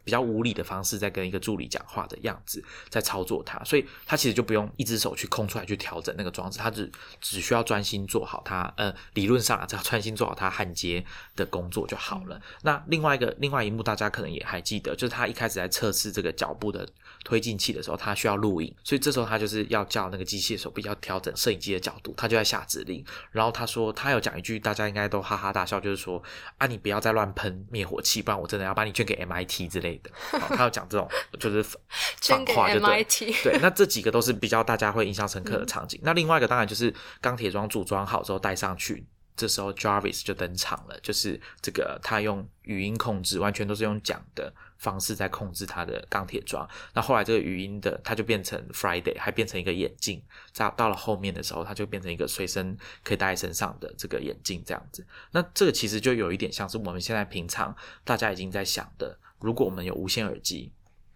比较无理的方式在跟一个助理讲话的样子，在操作它，所以他其实就不用一只手去空出来去调整那个装置，他只只需要专心做好他呃理论上啊，只要专心做好他焊接的工作就好了。那另外一个另外一幕，大家可能也还记得，就是他一开始在测试这个脚步的推进器的时候，他需要录影，所以这时候他就是要叫那个机械手臂要调整摄影机的角度，他就在下指令。然后他说他有讲一句，大家应该都哈哈大笑，就是说啊，你不要再乱喷灭火器，不然我真的要把你捐给 MIT 之类的。他有讲这种就是 捐给 MIT。对，那这几个都是比较大家会印象深刻的场景。那另外一个当然就是钢铁装组装好之后带上去。这时候，Jarvis 就登场了，就是这个他用语音控制，完全都是用讲的方式在控制他的钢铁装。那后来这个语音的，它就变成 Friday，还变成一个眼镜。在到了后面的时候，它就变成一个随身可以戴在身上的这个眼镜，这样子。那这个其实就有一点像是我们现在平常大家已经在想的，如果我们有无线耳机，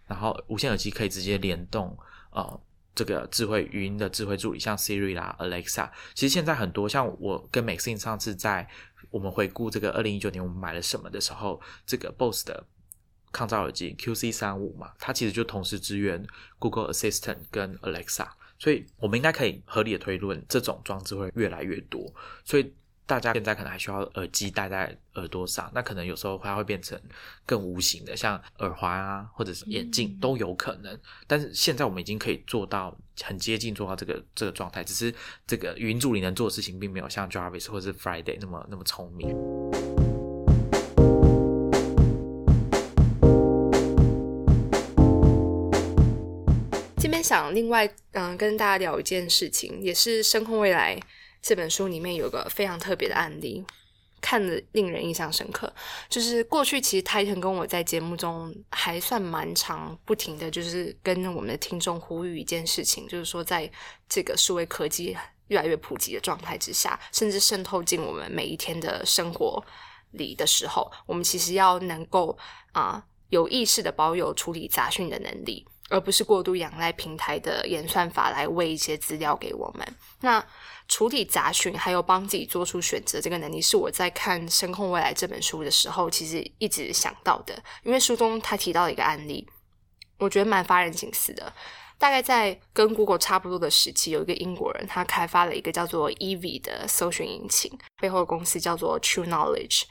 然后无线耳机可以直接联动，呃。这个智慧语音的智慧助理，像 Siri 啦、Alexa，其实现在很多，像我跟 Maxine 上次在我们回顾这个二零一九年我们买了什么的时候，这个 BOSS 的抗噪耳机 QC 三五嘛，它其实就同时支援 Google Assistant 跟 Alexa，所以我们应该可以合理的推论，这种装置会越来越多，所以。大家现在可能还需要耳机戴在耳朵上，那可能有时候它会变成更无形的，像耳环啊，或者是眼镜都有可能。但是现在我们已经可以做到很接近做到这个这个状态，只是这个语音助理能做的事情，并没有像 Jarvis 或者是 Friday 那么那么聪明。想另外嗯跟大家聊一件事情，也是声控未来。这本书里面有个非常特别的案例，看了令人印象深刻。就是过去其实泰腾跟我在节目中还算蛮长，不停的就是跟我们的听众呼吁一件事情，就是说在这个数位科技越来越普及的状态之下，甚至渗透进我们每一天的生活里的时候，我们其实要能够啊有意识的保有处理杂讯的能力，而不是过度仰赖平台的演算法来喂一些资料给我们。那处理杂讯，还有帮自己做出选择，这个能力是我在看《声控未来》这本书的时候，其实一直想到的。因为书中他提到一个案例，我觉得蛮发人深思的。大概在跟 Google 差不多的时期，有一个英国人，他开发了一个叫做 Ev 的搜寻引擎，背后的公司叫做 True Knowledge。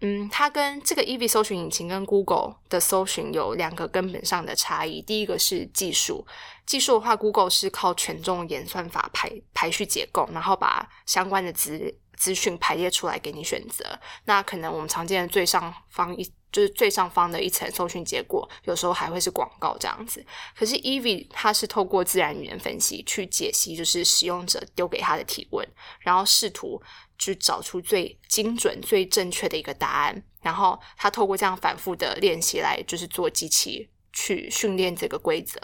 嗯，它跟这个 Ev 搜寻引擎跟 Google 的搜寻有两个根本上的差异。第一个是技术，技术的话，Google 是靠权重演算法排排序结构，然后把相关的资资讯排列出来给你选择。那可能我们常见的最上方一就是最上方的一层搜寻结果，有时候还会是广告这样子。可是 Ev 它是透过自然语言分析去解析，就是使用者丢给他的提问，然后试图。去找出最精准、最正确的一个答案，然后他透过这样反复的练习来，就是做机器去训练这个规则。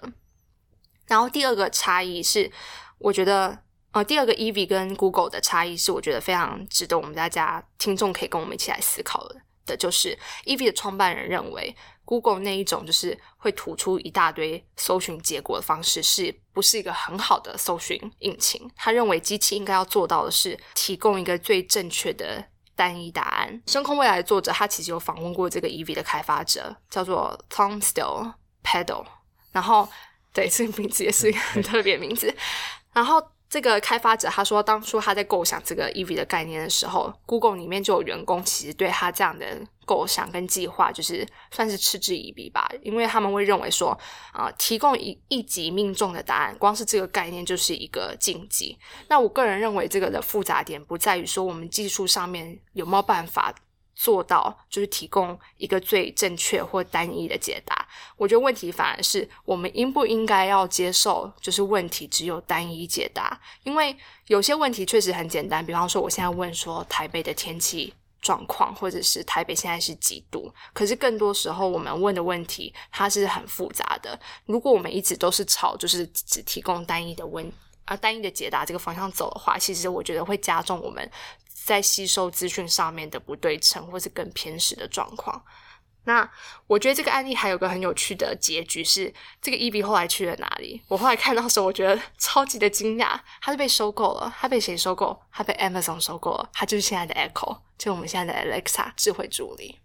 然后第二个差异是，我觉得呃，第二个 Ev 跟 Google 的差异是，我觉得非常值得我们大家听众可以跟我们一起来思考的。的就是 Ev 的创办人认为。Google 那一种就是会吐出一大堆搜寻结果的方式，是不是一个很好的搜寻引擎？他认为机器应该要做到的是提供一个最正确的单一答案。深空未来的作者他其实有访问过这个 EV 的开发者，叫做 Tom Still Pedal，然后对这个名字也是一个很特别名字，然后。这个开发者他说，当初他在构想这个 EV 的概念的时候，Google 里面就有员工其实对他这样的构想跟计划，就是算是嗤之以鼻吧，因为他们会认为说，啊，提供一一级命中的答案，光是这个概念就是一个禁忌。那我个人认为，这个的复杂点不在于说我们技术上面有没有办法。做到就是提供一个最正确或单一的解答。我觉得问题反而是我们应不应该要接受，就是问题只有单一解答。因为有些问题确实很简单，比方说我现在问说台北的天气状况，或者是台北现在是几度。可是更多时候我们问的问题它是很复杂的。如果我们一直都是朝就是只提供单一的问啊单一的解答这个方向走的话，其实我觉得会加重我们。在吸收资讯上面的不对称，或是更偏食的状况。那我觉得这个案例还有个很有趣的结局是，这个 EB 后来去了哪里？我后来看到时候，我觉得超级的惊讶，他是被收购了。他被谁收购？他被 Amazon 收购了。他就是现在的 Echo，就我们现在的 Alexa 智慧助理。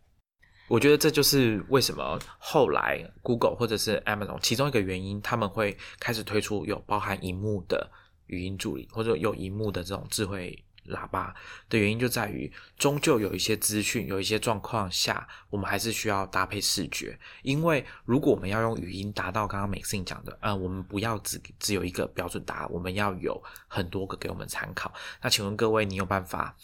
我觉得这就是为什么后来 Google 或者是 Amazon 其中一个原因，他们会开始推出有包含荧幕的语音助理，或者有荧幕的这种智慧喇叭的原因，就在于终究有一些资讯，有一些状况下，我们还是需要搭配视觉。因为如果我们要用语音达到刚刚美信讲的，呃，我们不要只只有一个标准答案，我们要有很多个给我们参考。那请问各位，你有办法？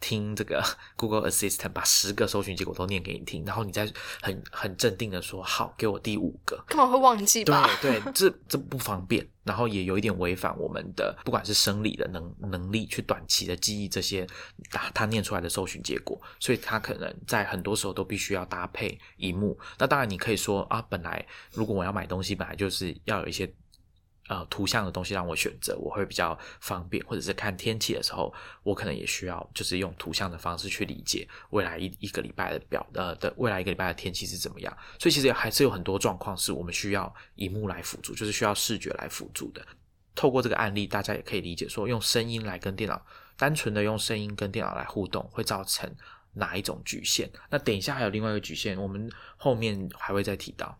听这个 Google Assistant 把十个搜寻结果都念给你听，然后你再很很镇定的说好，给我第五个，根本会忘记吧？对对，这这不方便，然后也有一点违反我们的不管是生理的能能力去短期的记忆这些他他念出来的搜寻结果，所以他可能在很多时候都必须要搭配荧幕。那当然你可以说啊，本来如果我要买东西，本来就是要有一些。呃，图像的东西让我选择，我会比较方便，或者是看天气的时候，我可能也需要就是用图像的方式去理解未来一一个礼拜的表呃的未来一个礼拜的天气是怎么样。所以其实还是有很多状况是我们需要荧幕来辅助，就是需要视觉来辅助的。透过这个案例，大家也可以理解说，用声音来跟电脑，单纯的用声音跟电脑来互动，会造成哪一种局限？那等一下还有另外一个局限，我们后面还会再提到。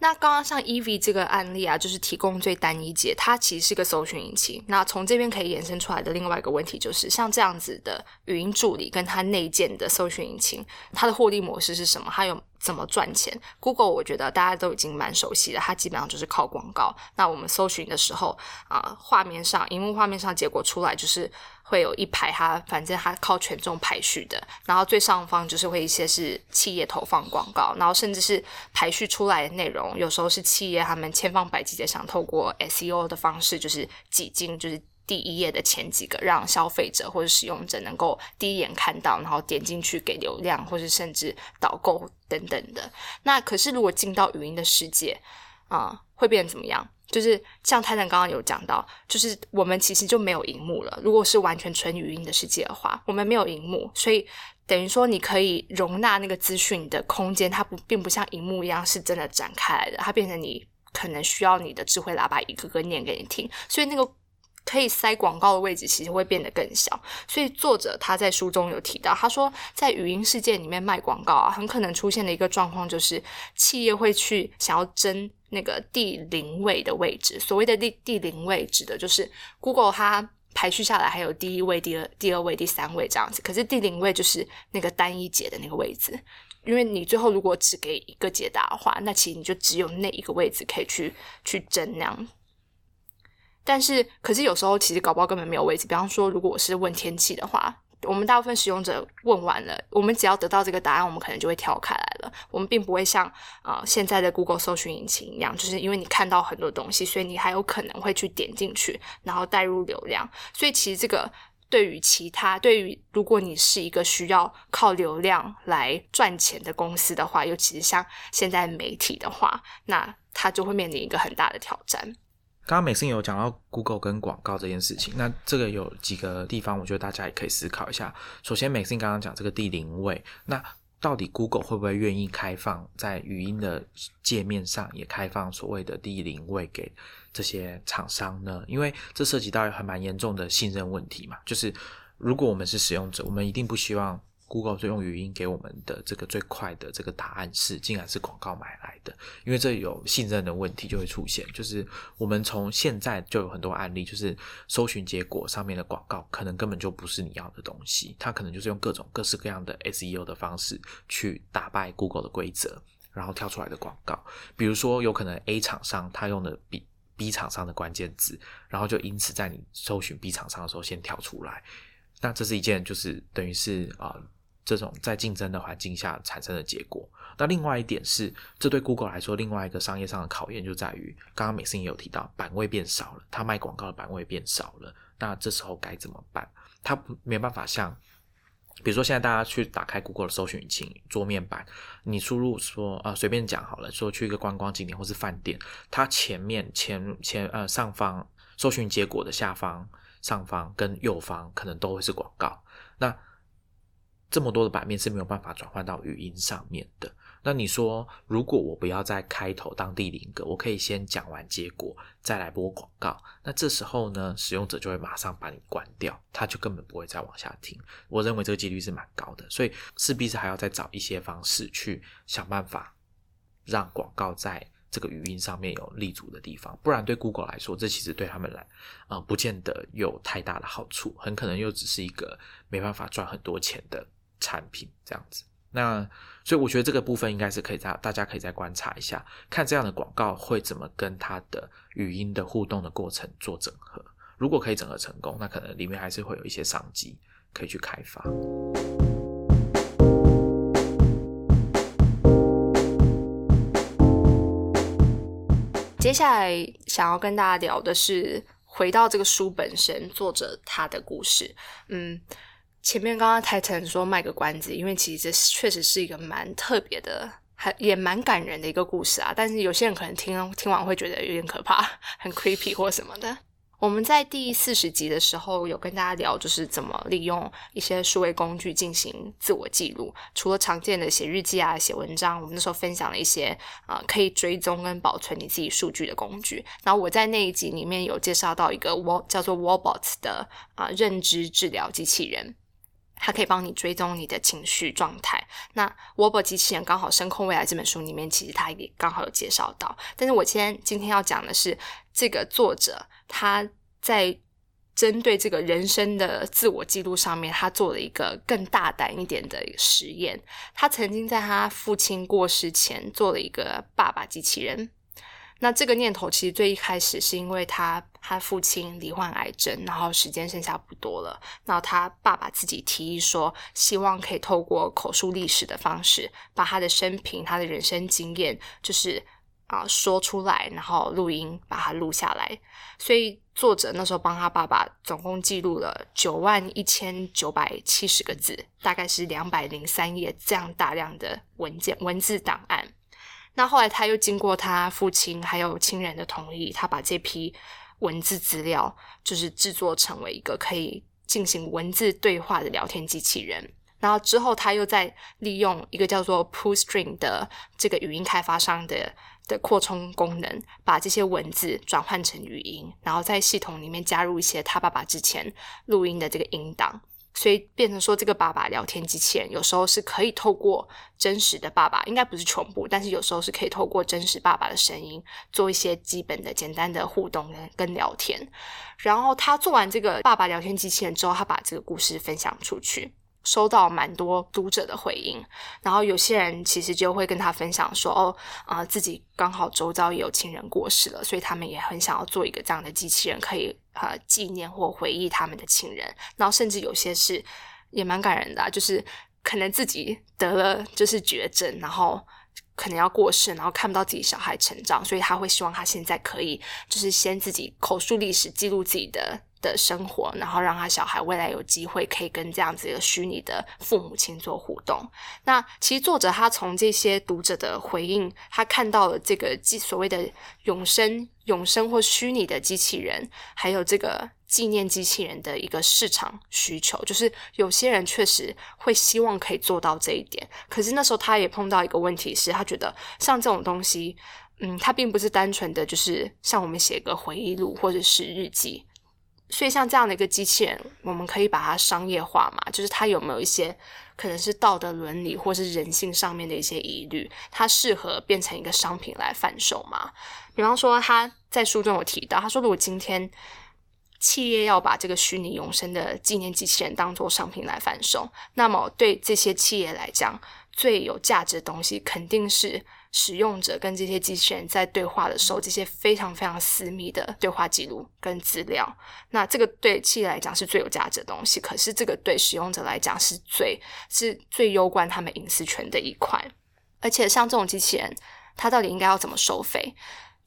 那刚刚像 e v 这个案例啊，就是提供最单一解，它其实是个搜寻引擎。那从这边可以延伸出来的另外一个问题，就是像这样子的语音助理跟它内建的搜寻引擎，它的获利模式是什么？它有？怎么赚钱？Google 我觉得大家都已经蛮熟悉的，它基本上就是靠广告。那我们搜寻的时候啊，画面上、荧幕画面上结果出来就是会有一排，它反正它靠权重排序的。然后最上方就是会一些是企业投放广告，然后甚至是排序出来的内容，有时候是企业他们千方百计的想透过 SEO 的方式，就是挤进就是。第一页的前几个，让消费者或者使用者能够第一眼看到，然后点进去给流量，或者甚至导购等等的。那可是如果进到语音的世界啊，会变怎么样？就是像泰坦刚刚有讲到，就是我们其实就没有荧幕了。如果是完全纯语音的世界的话，我们没有荧幕，所以等于说你可以容纳那个资讯的空间，它不并不像荧幕一样是真的展开来的，它变成你可能需要你的智慧喇叭一个个念给你听，所以那个。可以塞广告的位置其实会变得更小，所以作者他在书中有提到，他说在语音世界里面卖广告啊，很可能出现的一个状况就是企业会去想要争那个第零位的位置。所谓的第第零位指的就是 Google 它排序下来还有第一位、第二、第二位、第三位这样子，可是第零位就是那个单一解的那个位置，因为你最后如果只给一个解答的话，那其实你就只有那一个位置可以去去争那样。但是，可是有时候其实搞不好根本没有位置。比方说，如果我是问天气的话，我们大部分使用者问完了，我们只要得到这个答案，我们可能就会跳开来了。我们并不会像啊现在的 Google 搜寻引擎一样，就是因为你看到很多东西，所以你还有可能会去点进去，然后带入流量。所以其实这个对于其他，对于如果你是一个需要靠流量来赚钱的公司的话，尤其是像现在媒体的话，那它就会面临一个很大的挑战。刚刚美信有讲到 Google 跟广告这件事情，那这个有几个地方，我觉得大家也可以思考一下。首先，美信刚刚讲这个第零位，那到底 Google 会不会愿意开放在语音的界面上也开放所谓的第零位给这些厂商呢？因为这涉及到还蛮严重的信任问题嘛。就是如果我们是使用者，我们一定不希望。Google 就用语音给我们的这个最快的这个答案是，竟然是广告买来的，因为这有信任的问题就会出现。就是我们从现在就有很多案例，就是搜寻结果上面的广告可能根本就不是你要的东西，它可能就是用各种各式各样的 SEO 的方式去打败 Google 的规则，然后跳出来的广告。比如说，有可能 A 厂商他用的 B B 厂商的关键字，然后就因此在你搜寻 B 厂商的时候先跳出来。那这是一件就是等于是啊。这种在竞争的环境下产生的结果。那另外一点是，这对 Google 来说，另外一个商业上的考验就在于，刚刚美心也有提到，版位变少了，它卖广告的版位变少了。那这时候该怎么办？它不没办法像，比如说现在大家去打开 Google 的搜寻引擎桌面版，你输入说啊，随便讲好了，说去一个观光景点或是饭店，它前面前前呃上方搜寻结果的下方、上方跟右方可能都会是广告。那这么多的版面是没有办法转换到语音上面的。那你说，如果我不要在开头当第零个，我可以先讲完结果再来播广告，那这时候呢，使用者就会马上把你关掉，他就根本不会再往下听。我认为这个几率是蛮高的，所以势必是还要再找一些方式去想办法让广告在这个语音上面有立足的地方，不然对 Google 来说，这其实对他们来啊，不见得有太大的好处，很可能又只是一个没办法赚很多钱的产品这样子。那所以我觉得这个部分应该是可以在大家可以再观察一下，看这样的广告会怎么跟它的语音的互动的过程做整合。如果可以整合成功，那可能里面还是会有一些商机可以去开发。接下来想要跟大家聊的是，回到这个书本身，作者他的故事。嗯。前面刚刚台成说卖个关子，因为其实这确实是一个蛮特别的，还也蛮感人的一个故事啊。但是有些人可能听听完会觉得有点可怕，很 creepy 或什么的。我们在第四十集的时候有跟大家聊，就是怎么利用一些数位工具进行自我记录。除了常见的写日记啊、写文章，我们那时候分享了一些啊可以追踪跟保存你自己数据的工具。然后我在那一集里面有介绍到一个 w 叫做 Wallbot 的啊认知治疗机器人。它可以帮你追踪你的情绪状态。那《沃伯机器人》刚好《声控未来》这本书里面，其实它也刚好有介绍到。但是我今天今天要讲的是，这个作者他在针对这个人生的自我记录上面，他做了一个更大胆一点的实验。他曾经在他父亲过世前做了一个爸爸机器人。那这个念头其实最一开始是因为他他父亲罹患癌症，然后时间剩下不多了。那他爸爸自己提议说，希望可以透过口述历史的方式，把他的生平、他的人生经验，就是啊说出来，然后录音把它录下来。所以作者那时候帮他爸爸总共记录了九万一千九百七十个字，大概是两百零三页这样大量的文件文字档案。那后来他又经过他父亲还有亲人的同意，他把这批文字资料就是制作成为一个可以进行文字对话的聊天机器人。然后之后他又在利用一个叫做 PullString 的这个语音开发商的的扩充功能，把这些文字转换成语音，然后在系统里面加入一些他爸爸之前录音的这个音档。所以变成说，这个爸爸聊天机器人有时候是可以透过真实的爸爸，应该不是全部，但是有时候是可以透过真实爸爸的声音做一些基本的、简单的互动跟跟聊天。然后他做完这个爸爸聊天机器人之后，他把这个故事分享出去。收到蛮多读者的回应，然后有些人其实就会跟他分享说：“哦，啊，自己刚好周遭也有亲人过世了，所以他们也很想要做一个这样的机器人，可以呃纪念或回忆他们的亲人。然后甚至有些是也蛮感人的，就是可能自己得了就是绝症，然后可能要过世，然后看不到自己小孩成长，所以他会希望他现在可以就是先自己口述历史，记录自己的。”的生活，然后让他小孩未来有机会可以跟这样子一个虚拟的父母亲做互动。那其实作者他从这些读者的回应，他看到了这个所谓的永生、永生或虚拟的机器人，还有这个纪念机器人的一个市场需求。就是有些人确实会希望可以做到这一点，可是那时候他也碰到一个问题，是他觉得像这种东西，嗯，它并不是单纯的就是像我们写个回忆录或者是日记。所以，像这样的一个机器人，我们可以把它商业化嘛？就是它有没有一些可能是道德伦理或是人性上面的一些疑虑？它适合变成一个商品来贩售吗？比方说，它在书中有提到，他说，如果今天企业要把这个虚拟永生的纪念机器人当做商品来贩售，那么对这些企业来讲，最有价值的东西肯定是。使用者跟这些机器人在对话的时候，这些非常非常私密的对话记录跟资料，那这个对企业来讲是最有价值的东西，可是这个对使用者来讲是最是最攸关他们隐私权的一块，而且像这种机器人，它到底应该要怎么收费？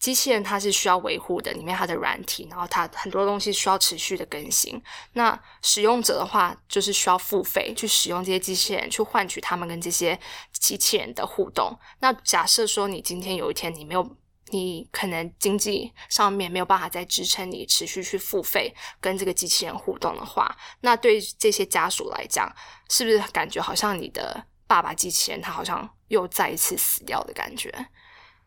机器人它是需要维护的，里面它的软体，然后它很多东西需要持续的更新。那使用者的话，就是需要付费去使用这些机器人，去换取他们跟这些机器人的互动。那假设说你今天有一天你没有，你可能经济上面没有办法再支撑你持续去付费跟这个机器人互动的话，那对这些家属来讲，是不是感觉好像你的？爸爸机器人他好像又再一次死掉的感觉。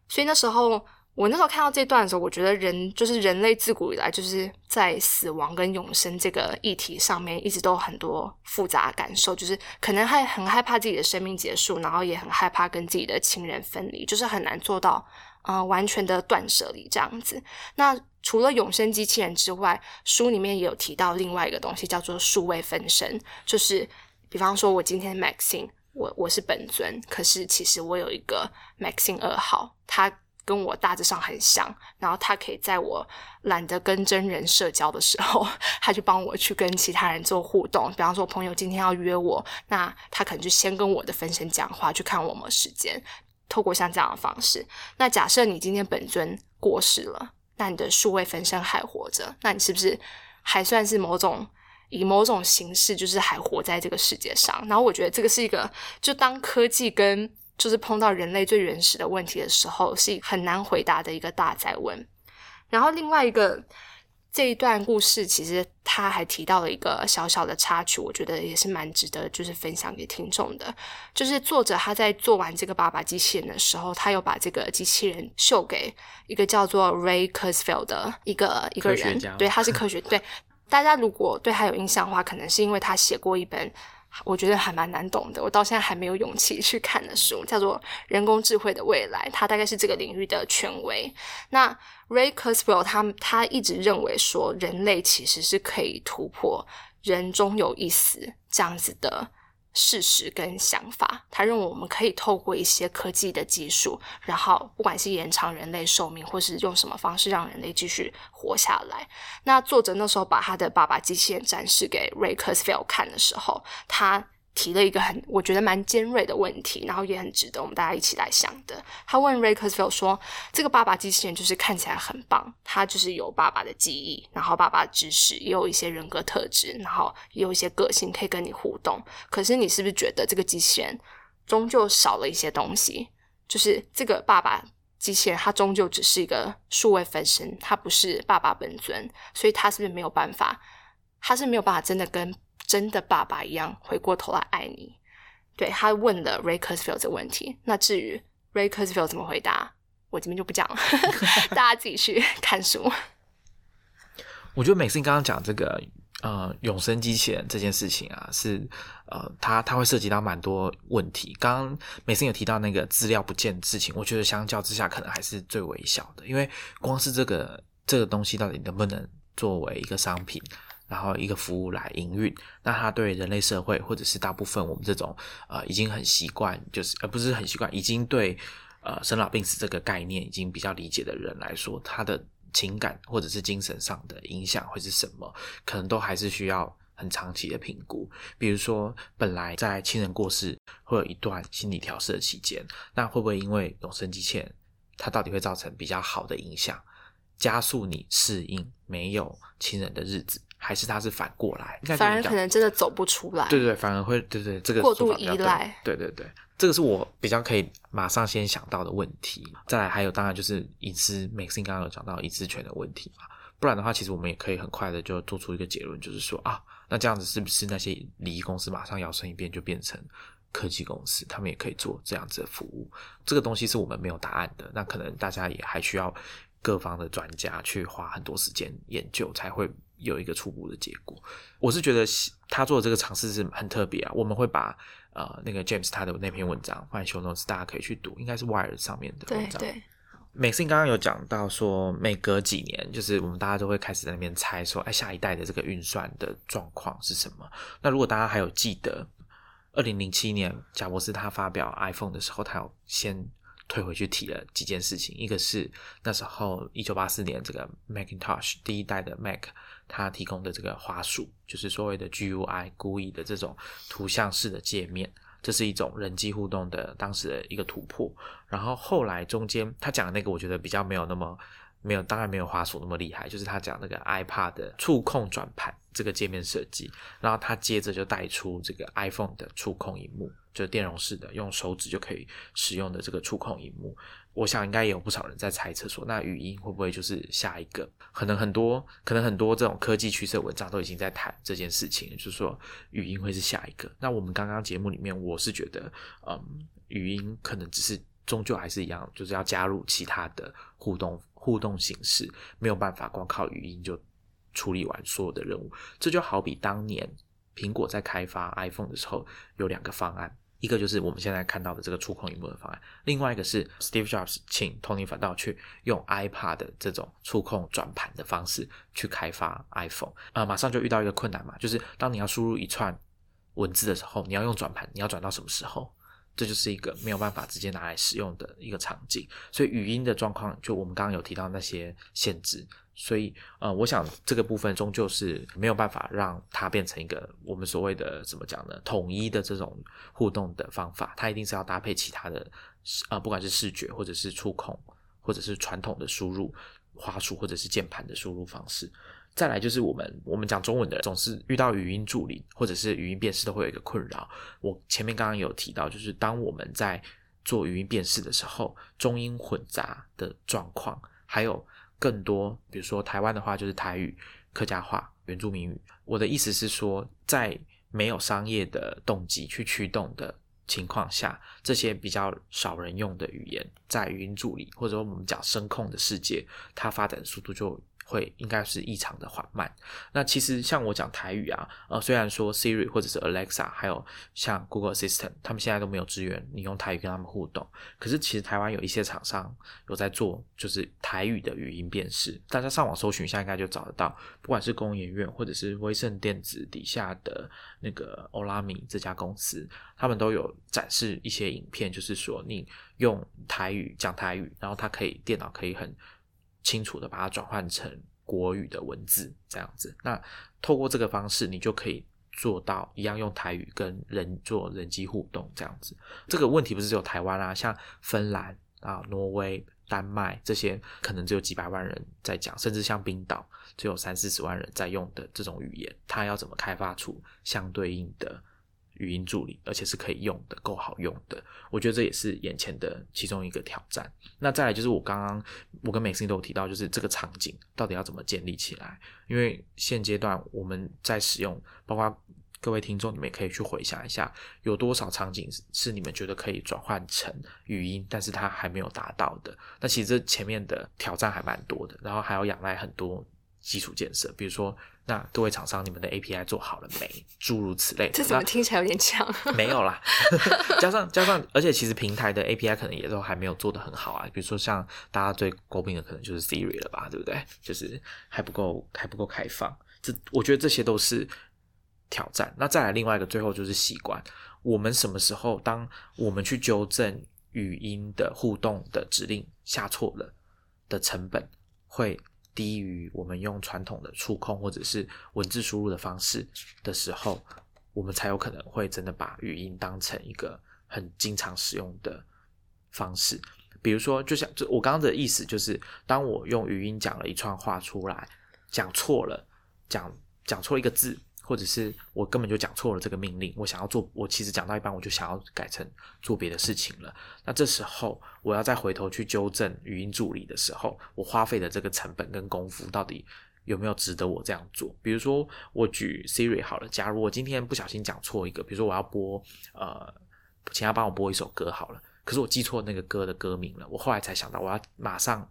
所以那时候。我那时候看到这段的时候，我觉得人就是人类自古以来就是在死亡跟永生这个议题上面，一直都有很多复杂感受，就是可能还很害怕自己的生命结束，然后也很害怕跟自己的亲人分离，就是很难做到呃完全的断舍离这样子。那除了永生机器人之外，书里面也有提到另外一个东西，叫做数位分身，就是比方说我今天 Maxine，我我是本尊，可是其实我有一个 Maxine 二号，他。跟我大致上很像，然后他可以在我懒得跟真人社交的时候，他就帮我去跟其他人做互动。比方说，朋友今天要约我，那他可能就先跟我的分身讲话，去看我们时间。透过像这样的方式，那假设你今天本尊过世了，那你的数位分身还活着，那你是不是还算是某种以某种形式，就是还活在这个世界上？然后我觉得这个是一个，就当科技跟就是碰到人类最原始的问题的时候，是很难回答的一个大灾问。然后另外一个这一段故事，其实他还提到了一个小小的插曲，我觉得也是蛮值得就是分享给听众的。就是作者他在做完这个爸爸机器人的时候，他又把这个机器人秀给一个叫做 Ray Kurzweil 的一个一个人，对，他是科学。对大家如果对他有印象的话，可能是因为他写过一本。我觉得还蛮难懂的，我到现在还没有勇气去看的书，叫做《人工智慧的未来》，它大概是这个领域的权威。那 Ray Kurzweil 他他一直认为说，人类其实是可以突破人终有一死这样子的。事实跟想法，他认为我们可以透过一些科技的技术，然后不管是延长人类寿命，或是用什么方式让人类继续活下来。那作者那时候把他的爸爸机器人展示给 Ray Kurzweil 看的时候，他。提了一个很我觉得蛮尖锐的问题，然后也很值得我们大家一起来想的。他问 Ray Kurzweil 说：“这个爸爸机器人就是看起来很棒，他就是有爸爸的记忆，然后爸爸的知识，也有一些人格特质，然后也有一些个性可以跟你互动。可是你是不是觉得这个机器人终究少了一些东西？就是这个爸爸机器人，它终究只是一个数位分身，它不是爸爸本尊，所以他是不是没有办法？他是没有办法真的跟。”真的爸爸一样回过头来爱你，对他问了 Ray Kurzweil 这个问题。那至于 Ray Kurzweil 怎么回答，我这边就不讲了，大家自己去看书。我觉得每次你刚刚讲这个呃永生机器人这件事情啊，是呃它它会涉及到蛮多问题。刚刚美森有提到那个资料不见的事情，我觉得相较之下可能还是最微小的，因为光是这个这个东西到底能不能作为一个商品？然后一个服务来营运，那它对人类社会或者是大部分我们这种呃已经很习惯，就是呃不是很习惯，已经对呃生老病死这个概念已经比较理解的人来说，他的情感或者是精神上的影响会是什么？可能都还是需要很长期的评估。比如说，本来在亲人过世会有一段心理调试的期间，那会不会因为永生机器人，它到底会造成比较好的影响，加速你适应没有亲人的日子？还是他是反过来，反而可能真的走不出来。对对，反而会对对这个过度依赖。对对对，这个是我比较可以马上先想到的问题。再来还有，当然就是隐私，Maxine 刚刚有讲到隐私权的问题嘛。不然的话，其实我们也可以很快的就做出一个结论，就是说啊，那这样子是不是那些礼仪公司马上摇身一变就变成科技公司，他们也可以做这样子的服务？这个东西是我们没有答案的，那可能大家也还需要各方的专家去花很多时间研究才会。有一个初步的结果，我是觉得他做的这个尝试是很特别啊。我们会把呃那个 James 他的那篇文章放在 show notes，大家可以去读，应该是 Wire 上面的文章。对对。Maxine 刚刚有讲到说，每隔几年，就是我们大家都会开始在那边猜说，哎，下一代的这个运算的状况是什么？那如果大家还有记得，二零零七年贾博士他发表 iPhone 的时候，他有先。退回去提了几件事情，一个是那时候一九八四年这个 Macintosh 第一代的 Mac，它提供的这个花束，就是所谓的 GUI 故意的这种图像式的界面，这是一种人机互动的当时的一个突破。然后后来中间他讲的那个，我觉得比较没有那么没有，当然没有滑鼠那么厉害，就是他讲那个 iPad 的触控转盘这个界面设计，然后他接着就带出这个 iPhone 的触控荧幕，就是电容式的，用手指就可以使用的这个触控荧幕。我想应该也有不少人在猜测说，那语音会不会就是下一个？可能很多，可能很多这种科技趋势文章都已经在谈这件事情，就是说语音会是下一个。那我们刚刚节目里面，我是觉得，嗯，语音可能只是终究还是一样，就是要加入其他的互动互动形式，没有办法光靠语音就处理完所有的任务。这就好比当年苹果在开发 iPhone 的时候，有两个方案。一个就是我们现在看到的这个触控荧幕的方案，另外一个是 Steve Jobs 请 Tony 反倒去用 iPad 的这种触控转盘的方式去开发 iPhone，啊，马上就遇到一个困难嘛，就是当你要输入一串文字的时候，你要用转盘，你要转到什么时候？这就是一个没有办法直接拿来使用的一个场景，所以语音的状况，就我们刚刚有提到那些限制。所以，呃，我想这个部分终究是没有办法让它变成一个我们所谓的怎么讲呢？统一的这种互动的方法，它一定是要搭配其他的，呃，不管是视觉或者是触控，或者是传统的输入滑鼠或者是键盘的输入方式。再来就是我们我们讲中文的总是遇到语音助理或者是语音辨识都会有一个困扰。我前面刚刚有提到，就是当我们在做语音辨识的时候，中英混杂的状况，还有。更多，比如说台湾的话，就是台语、客家话、原住民语。我的意思是说，在没有商业的动机去驱动的情况下，这些比较少人用的语言，在语音助理或者我们讲声控的世界，它发展的速度就。会应该是异常的缓慢。那其实像我讲台语啊，呃，虽然说 Siri 或者是 Alexa，还有像 Google Assistant，他们现在都没有支援你用台语跟他们互动。可是其实台湾有一些厂商有在做，就是台语的语音辨识。大家上网搜寻一下，应该就找得到。不管是工研院或者是威盛电子底下的那个欧拉米这家公司，他们都有展示一些影片，就是说你用台语讲台语，然后它可以电脑可以很。清楚的把它转换成国语的文字，这样子。那透过这个方式，你就可以做到一样用台语跟人做人机互动，这样子。这个问题不是只有台湾啊，像芬兰啊、挪威、丹麦这些，可能只有几百万人在讲，甚至像冰岛只有三四十万人在用的这种语言，它要怎么开发出相对应的？语音助理，而且是可以用的，够好用的。我觉得这也是眼前的其中一个挑战。那再来就是我刚刚我跟美心都有提到，就是这个场景到底要怎么建立起来？因为现阶段我们在使用，包括各位听众，你们也可以去回想一下，有多少场景是你们觉得可以转换成语音，但是它还没有达到的。那其实这前面的挑战还蛮多的，然后还要仰赖很多基础建设，比如说。那各位厂商，你们的 API 做好了没？诸如此类，这怎么听起来有点强？没有啦，加上加上，而且其实平台的 API 可能也都还没有做的很好啊。比如说像大家最诟病的，可能就是 Siri 了吧，对不对？就是还不够还不够开放。这我觉得这些都是挑战。那再来另外一个，最后就是习惯。我们什么时候，当我们去纠正语音的互动的指令下错了的成本会？低于我们用传统的触控或者是文字输入的方式的时候，我们才有可能会真的把语音当成一个很经常使用的方式。比如说，就像就我刚刚的意思，就是当我用语音讲了一串话出来，讲错了，讲讲错一个字。或者是我根本就讲错了这个命令，我想要做，我其实讲到一半我就想要改成做别的事情了。那这时候我要再回头去纠正语音助理的时候，我花费的这个成本跟功夫到底有没有值得我这样做？比如说我举 Siri 好了，假如我今天不小心讲错一个，比如说我要播呃，请他帮我播一首歌好了，可是我记错那个歌的歌名了，我后来才想到我要马上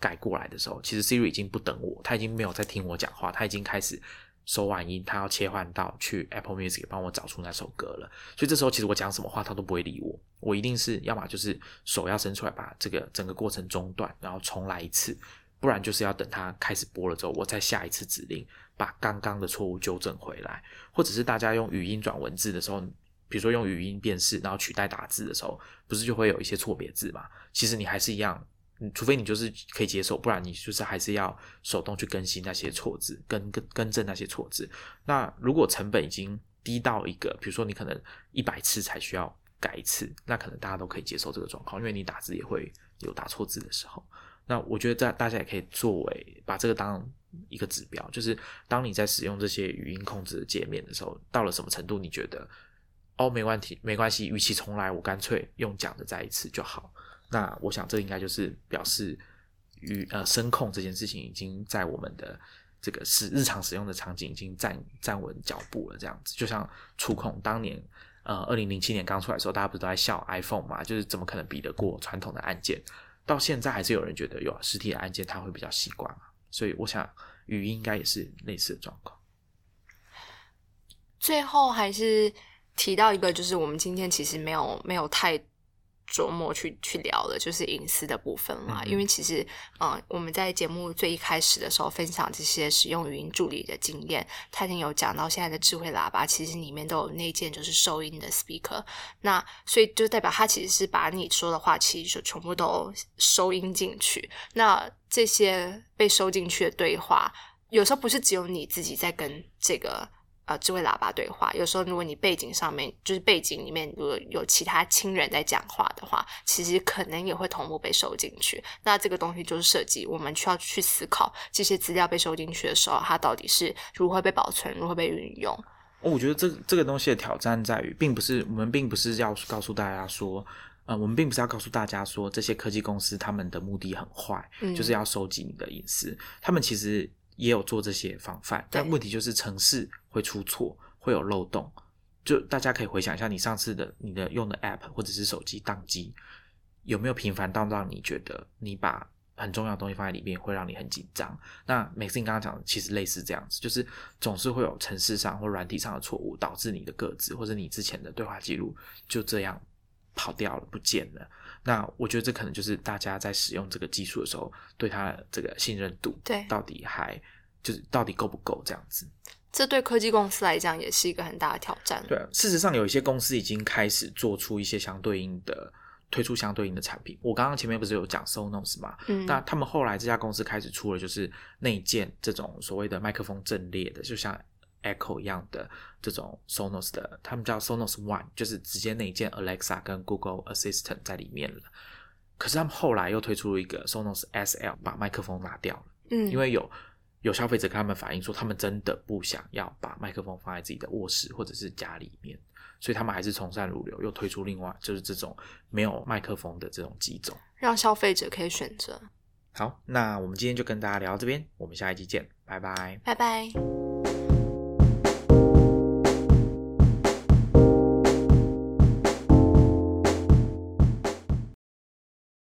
改过来的时候，其实 Siri 已经不等我，他已经没有在听我讲话，他已经开始。收完音，他要切换到去 Apple Music 帮我找出那首歌了。所以这时候其实我讲什么话他都不会理我，我一定是要么就是手要伸出来把这个整个过程中断，然后重来一次，不然就是要等他开始播了之后，我再下一次指令把刚刚的错误纠正回来。或者是大家用语音转文字的时候，比如说用语音辨识，然后取代打字的时候，不是就会有一些错别字嘛？其实你还是一样。除非你就是可以接受，不然你就是还是要手动去更新那些错字，更更更正那些错字。那如果成本已经低到一个，比如说你可能一百次才需要改一次，那可能大家都可以接受这个状况，因为你打字也会有打错字的时候。那我觉得大大家也可以作为把这个当一个指标，就是当你在使用这些语音控制的界面的时候，到了什么程度，你觉得哦没问题，没关系，与其重来，我干脆用讲的再一次就好。那我想这应该就是表示与呃声控这件事情已经在我们的这个使日常使用的场景已经站站稳脚步了，这样子就像触控当年。呃，二零零七年刚出来的时候，大家不是都在笑 iPhone 嘛？就是怎么可能比得过传统的按键？到现在还是有人觉得有实体的按键，它会比较习惯嘛。所以我想，语音应该也是类似的状况。最后还是提到一个，就是我们今天其实没有没有太。琢磨去去聊的，就是隐私的部分啦。因为其实，嗯，我们在节目最一开始的时候分享这些使用语音助理的经验，他已经有讲到现在的智慧喇叭，其实里面都有内建就是收音的 speaker。那所以就代表他其实是把你说的话，其实就全部都收音进去。那这些被收进去的对话，有时候不是只有你自己在跟这个。呃，智慧喇叭对话，有时候如果你背景上面就是背景里面如果有其他亲人在讲话的话，其实可能也会同步被收进去。那这个东西就是设计，我们需要去思考这些资料被收进去的时候，它到底是如何被保存，如何被运用。哦，我觉得这这个东西的挑战在于，并不是我们并不是要告诉大家说，呃，我们并不是要告诉大家说这些科技公司他们的目的很坏，就是要收集你的隐私。他们其实。也有做这些防范，但问题就是城市会出错，会有漏洞。就大家可以回想一下，你上次的你的用的 App 或者是手机宕机，有没有频繁到让你觉得你把很重要的东西放在里面会让你很紧张？那每次你刚刚讲的其实类似这样子，就是总是会有城市上或软体上的错误，导致你的个资或者你之前的对话记录就这样跑掉了、不见了。那我觉得这可能就是大家在使用这个技术的时候，对它这个信任度，对，到底还就是到底够不够这样子？这对科技公司来讲也是一个很大的挑战。对，事实上有一些公司已经开始做出一些相对应的推出相对应的产品。我刚刚前面不是有讲 Sonos 嘛？嗯，那他们后来这家公司开始出了就是内建这种所谓的麦克风阵列的，就像。Echo 一样的这种 Sonos 的，他们叫 Sonos One，就是直接内建 Alexa 跟 Google Assistant 在里面了。可是他们后来又推出了一个 Sonos SL，把麦克风拿掉了。嗯，因为有有消费者跟他们反映说，他们真的不想要把麦克风放在自己的卧室或者是家里面，所以他们还是从善如流，又推出另外就是这种没有麦克风的这种机种，让消费者可以选择。好，那我们今天就跟大家聊到这边，我们下一期见，拜拜，拜拜。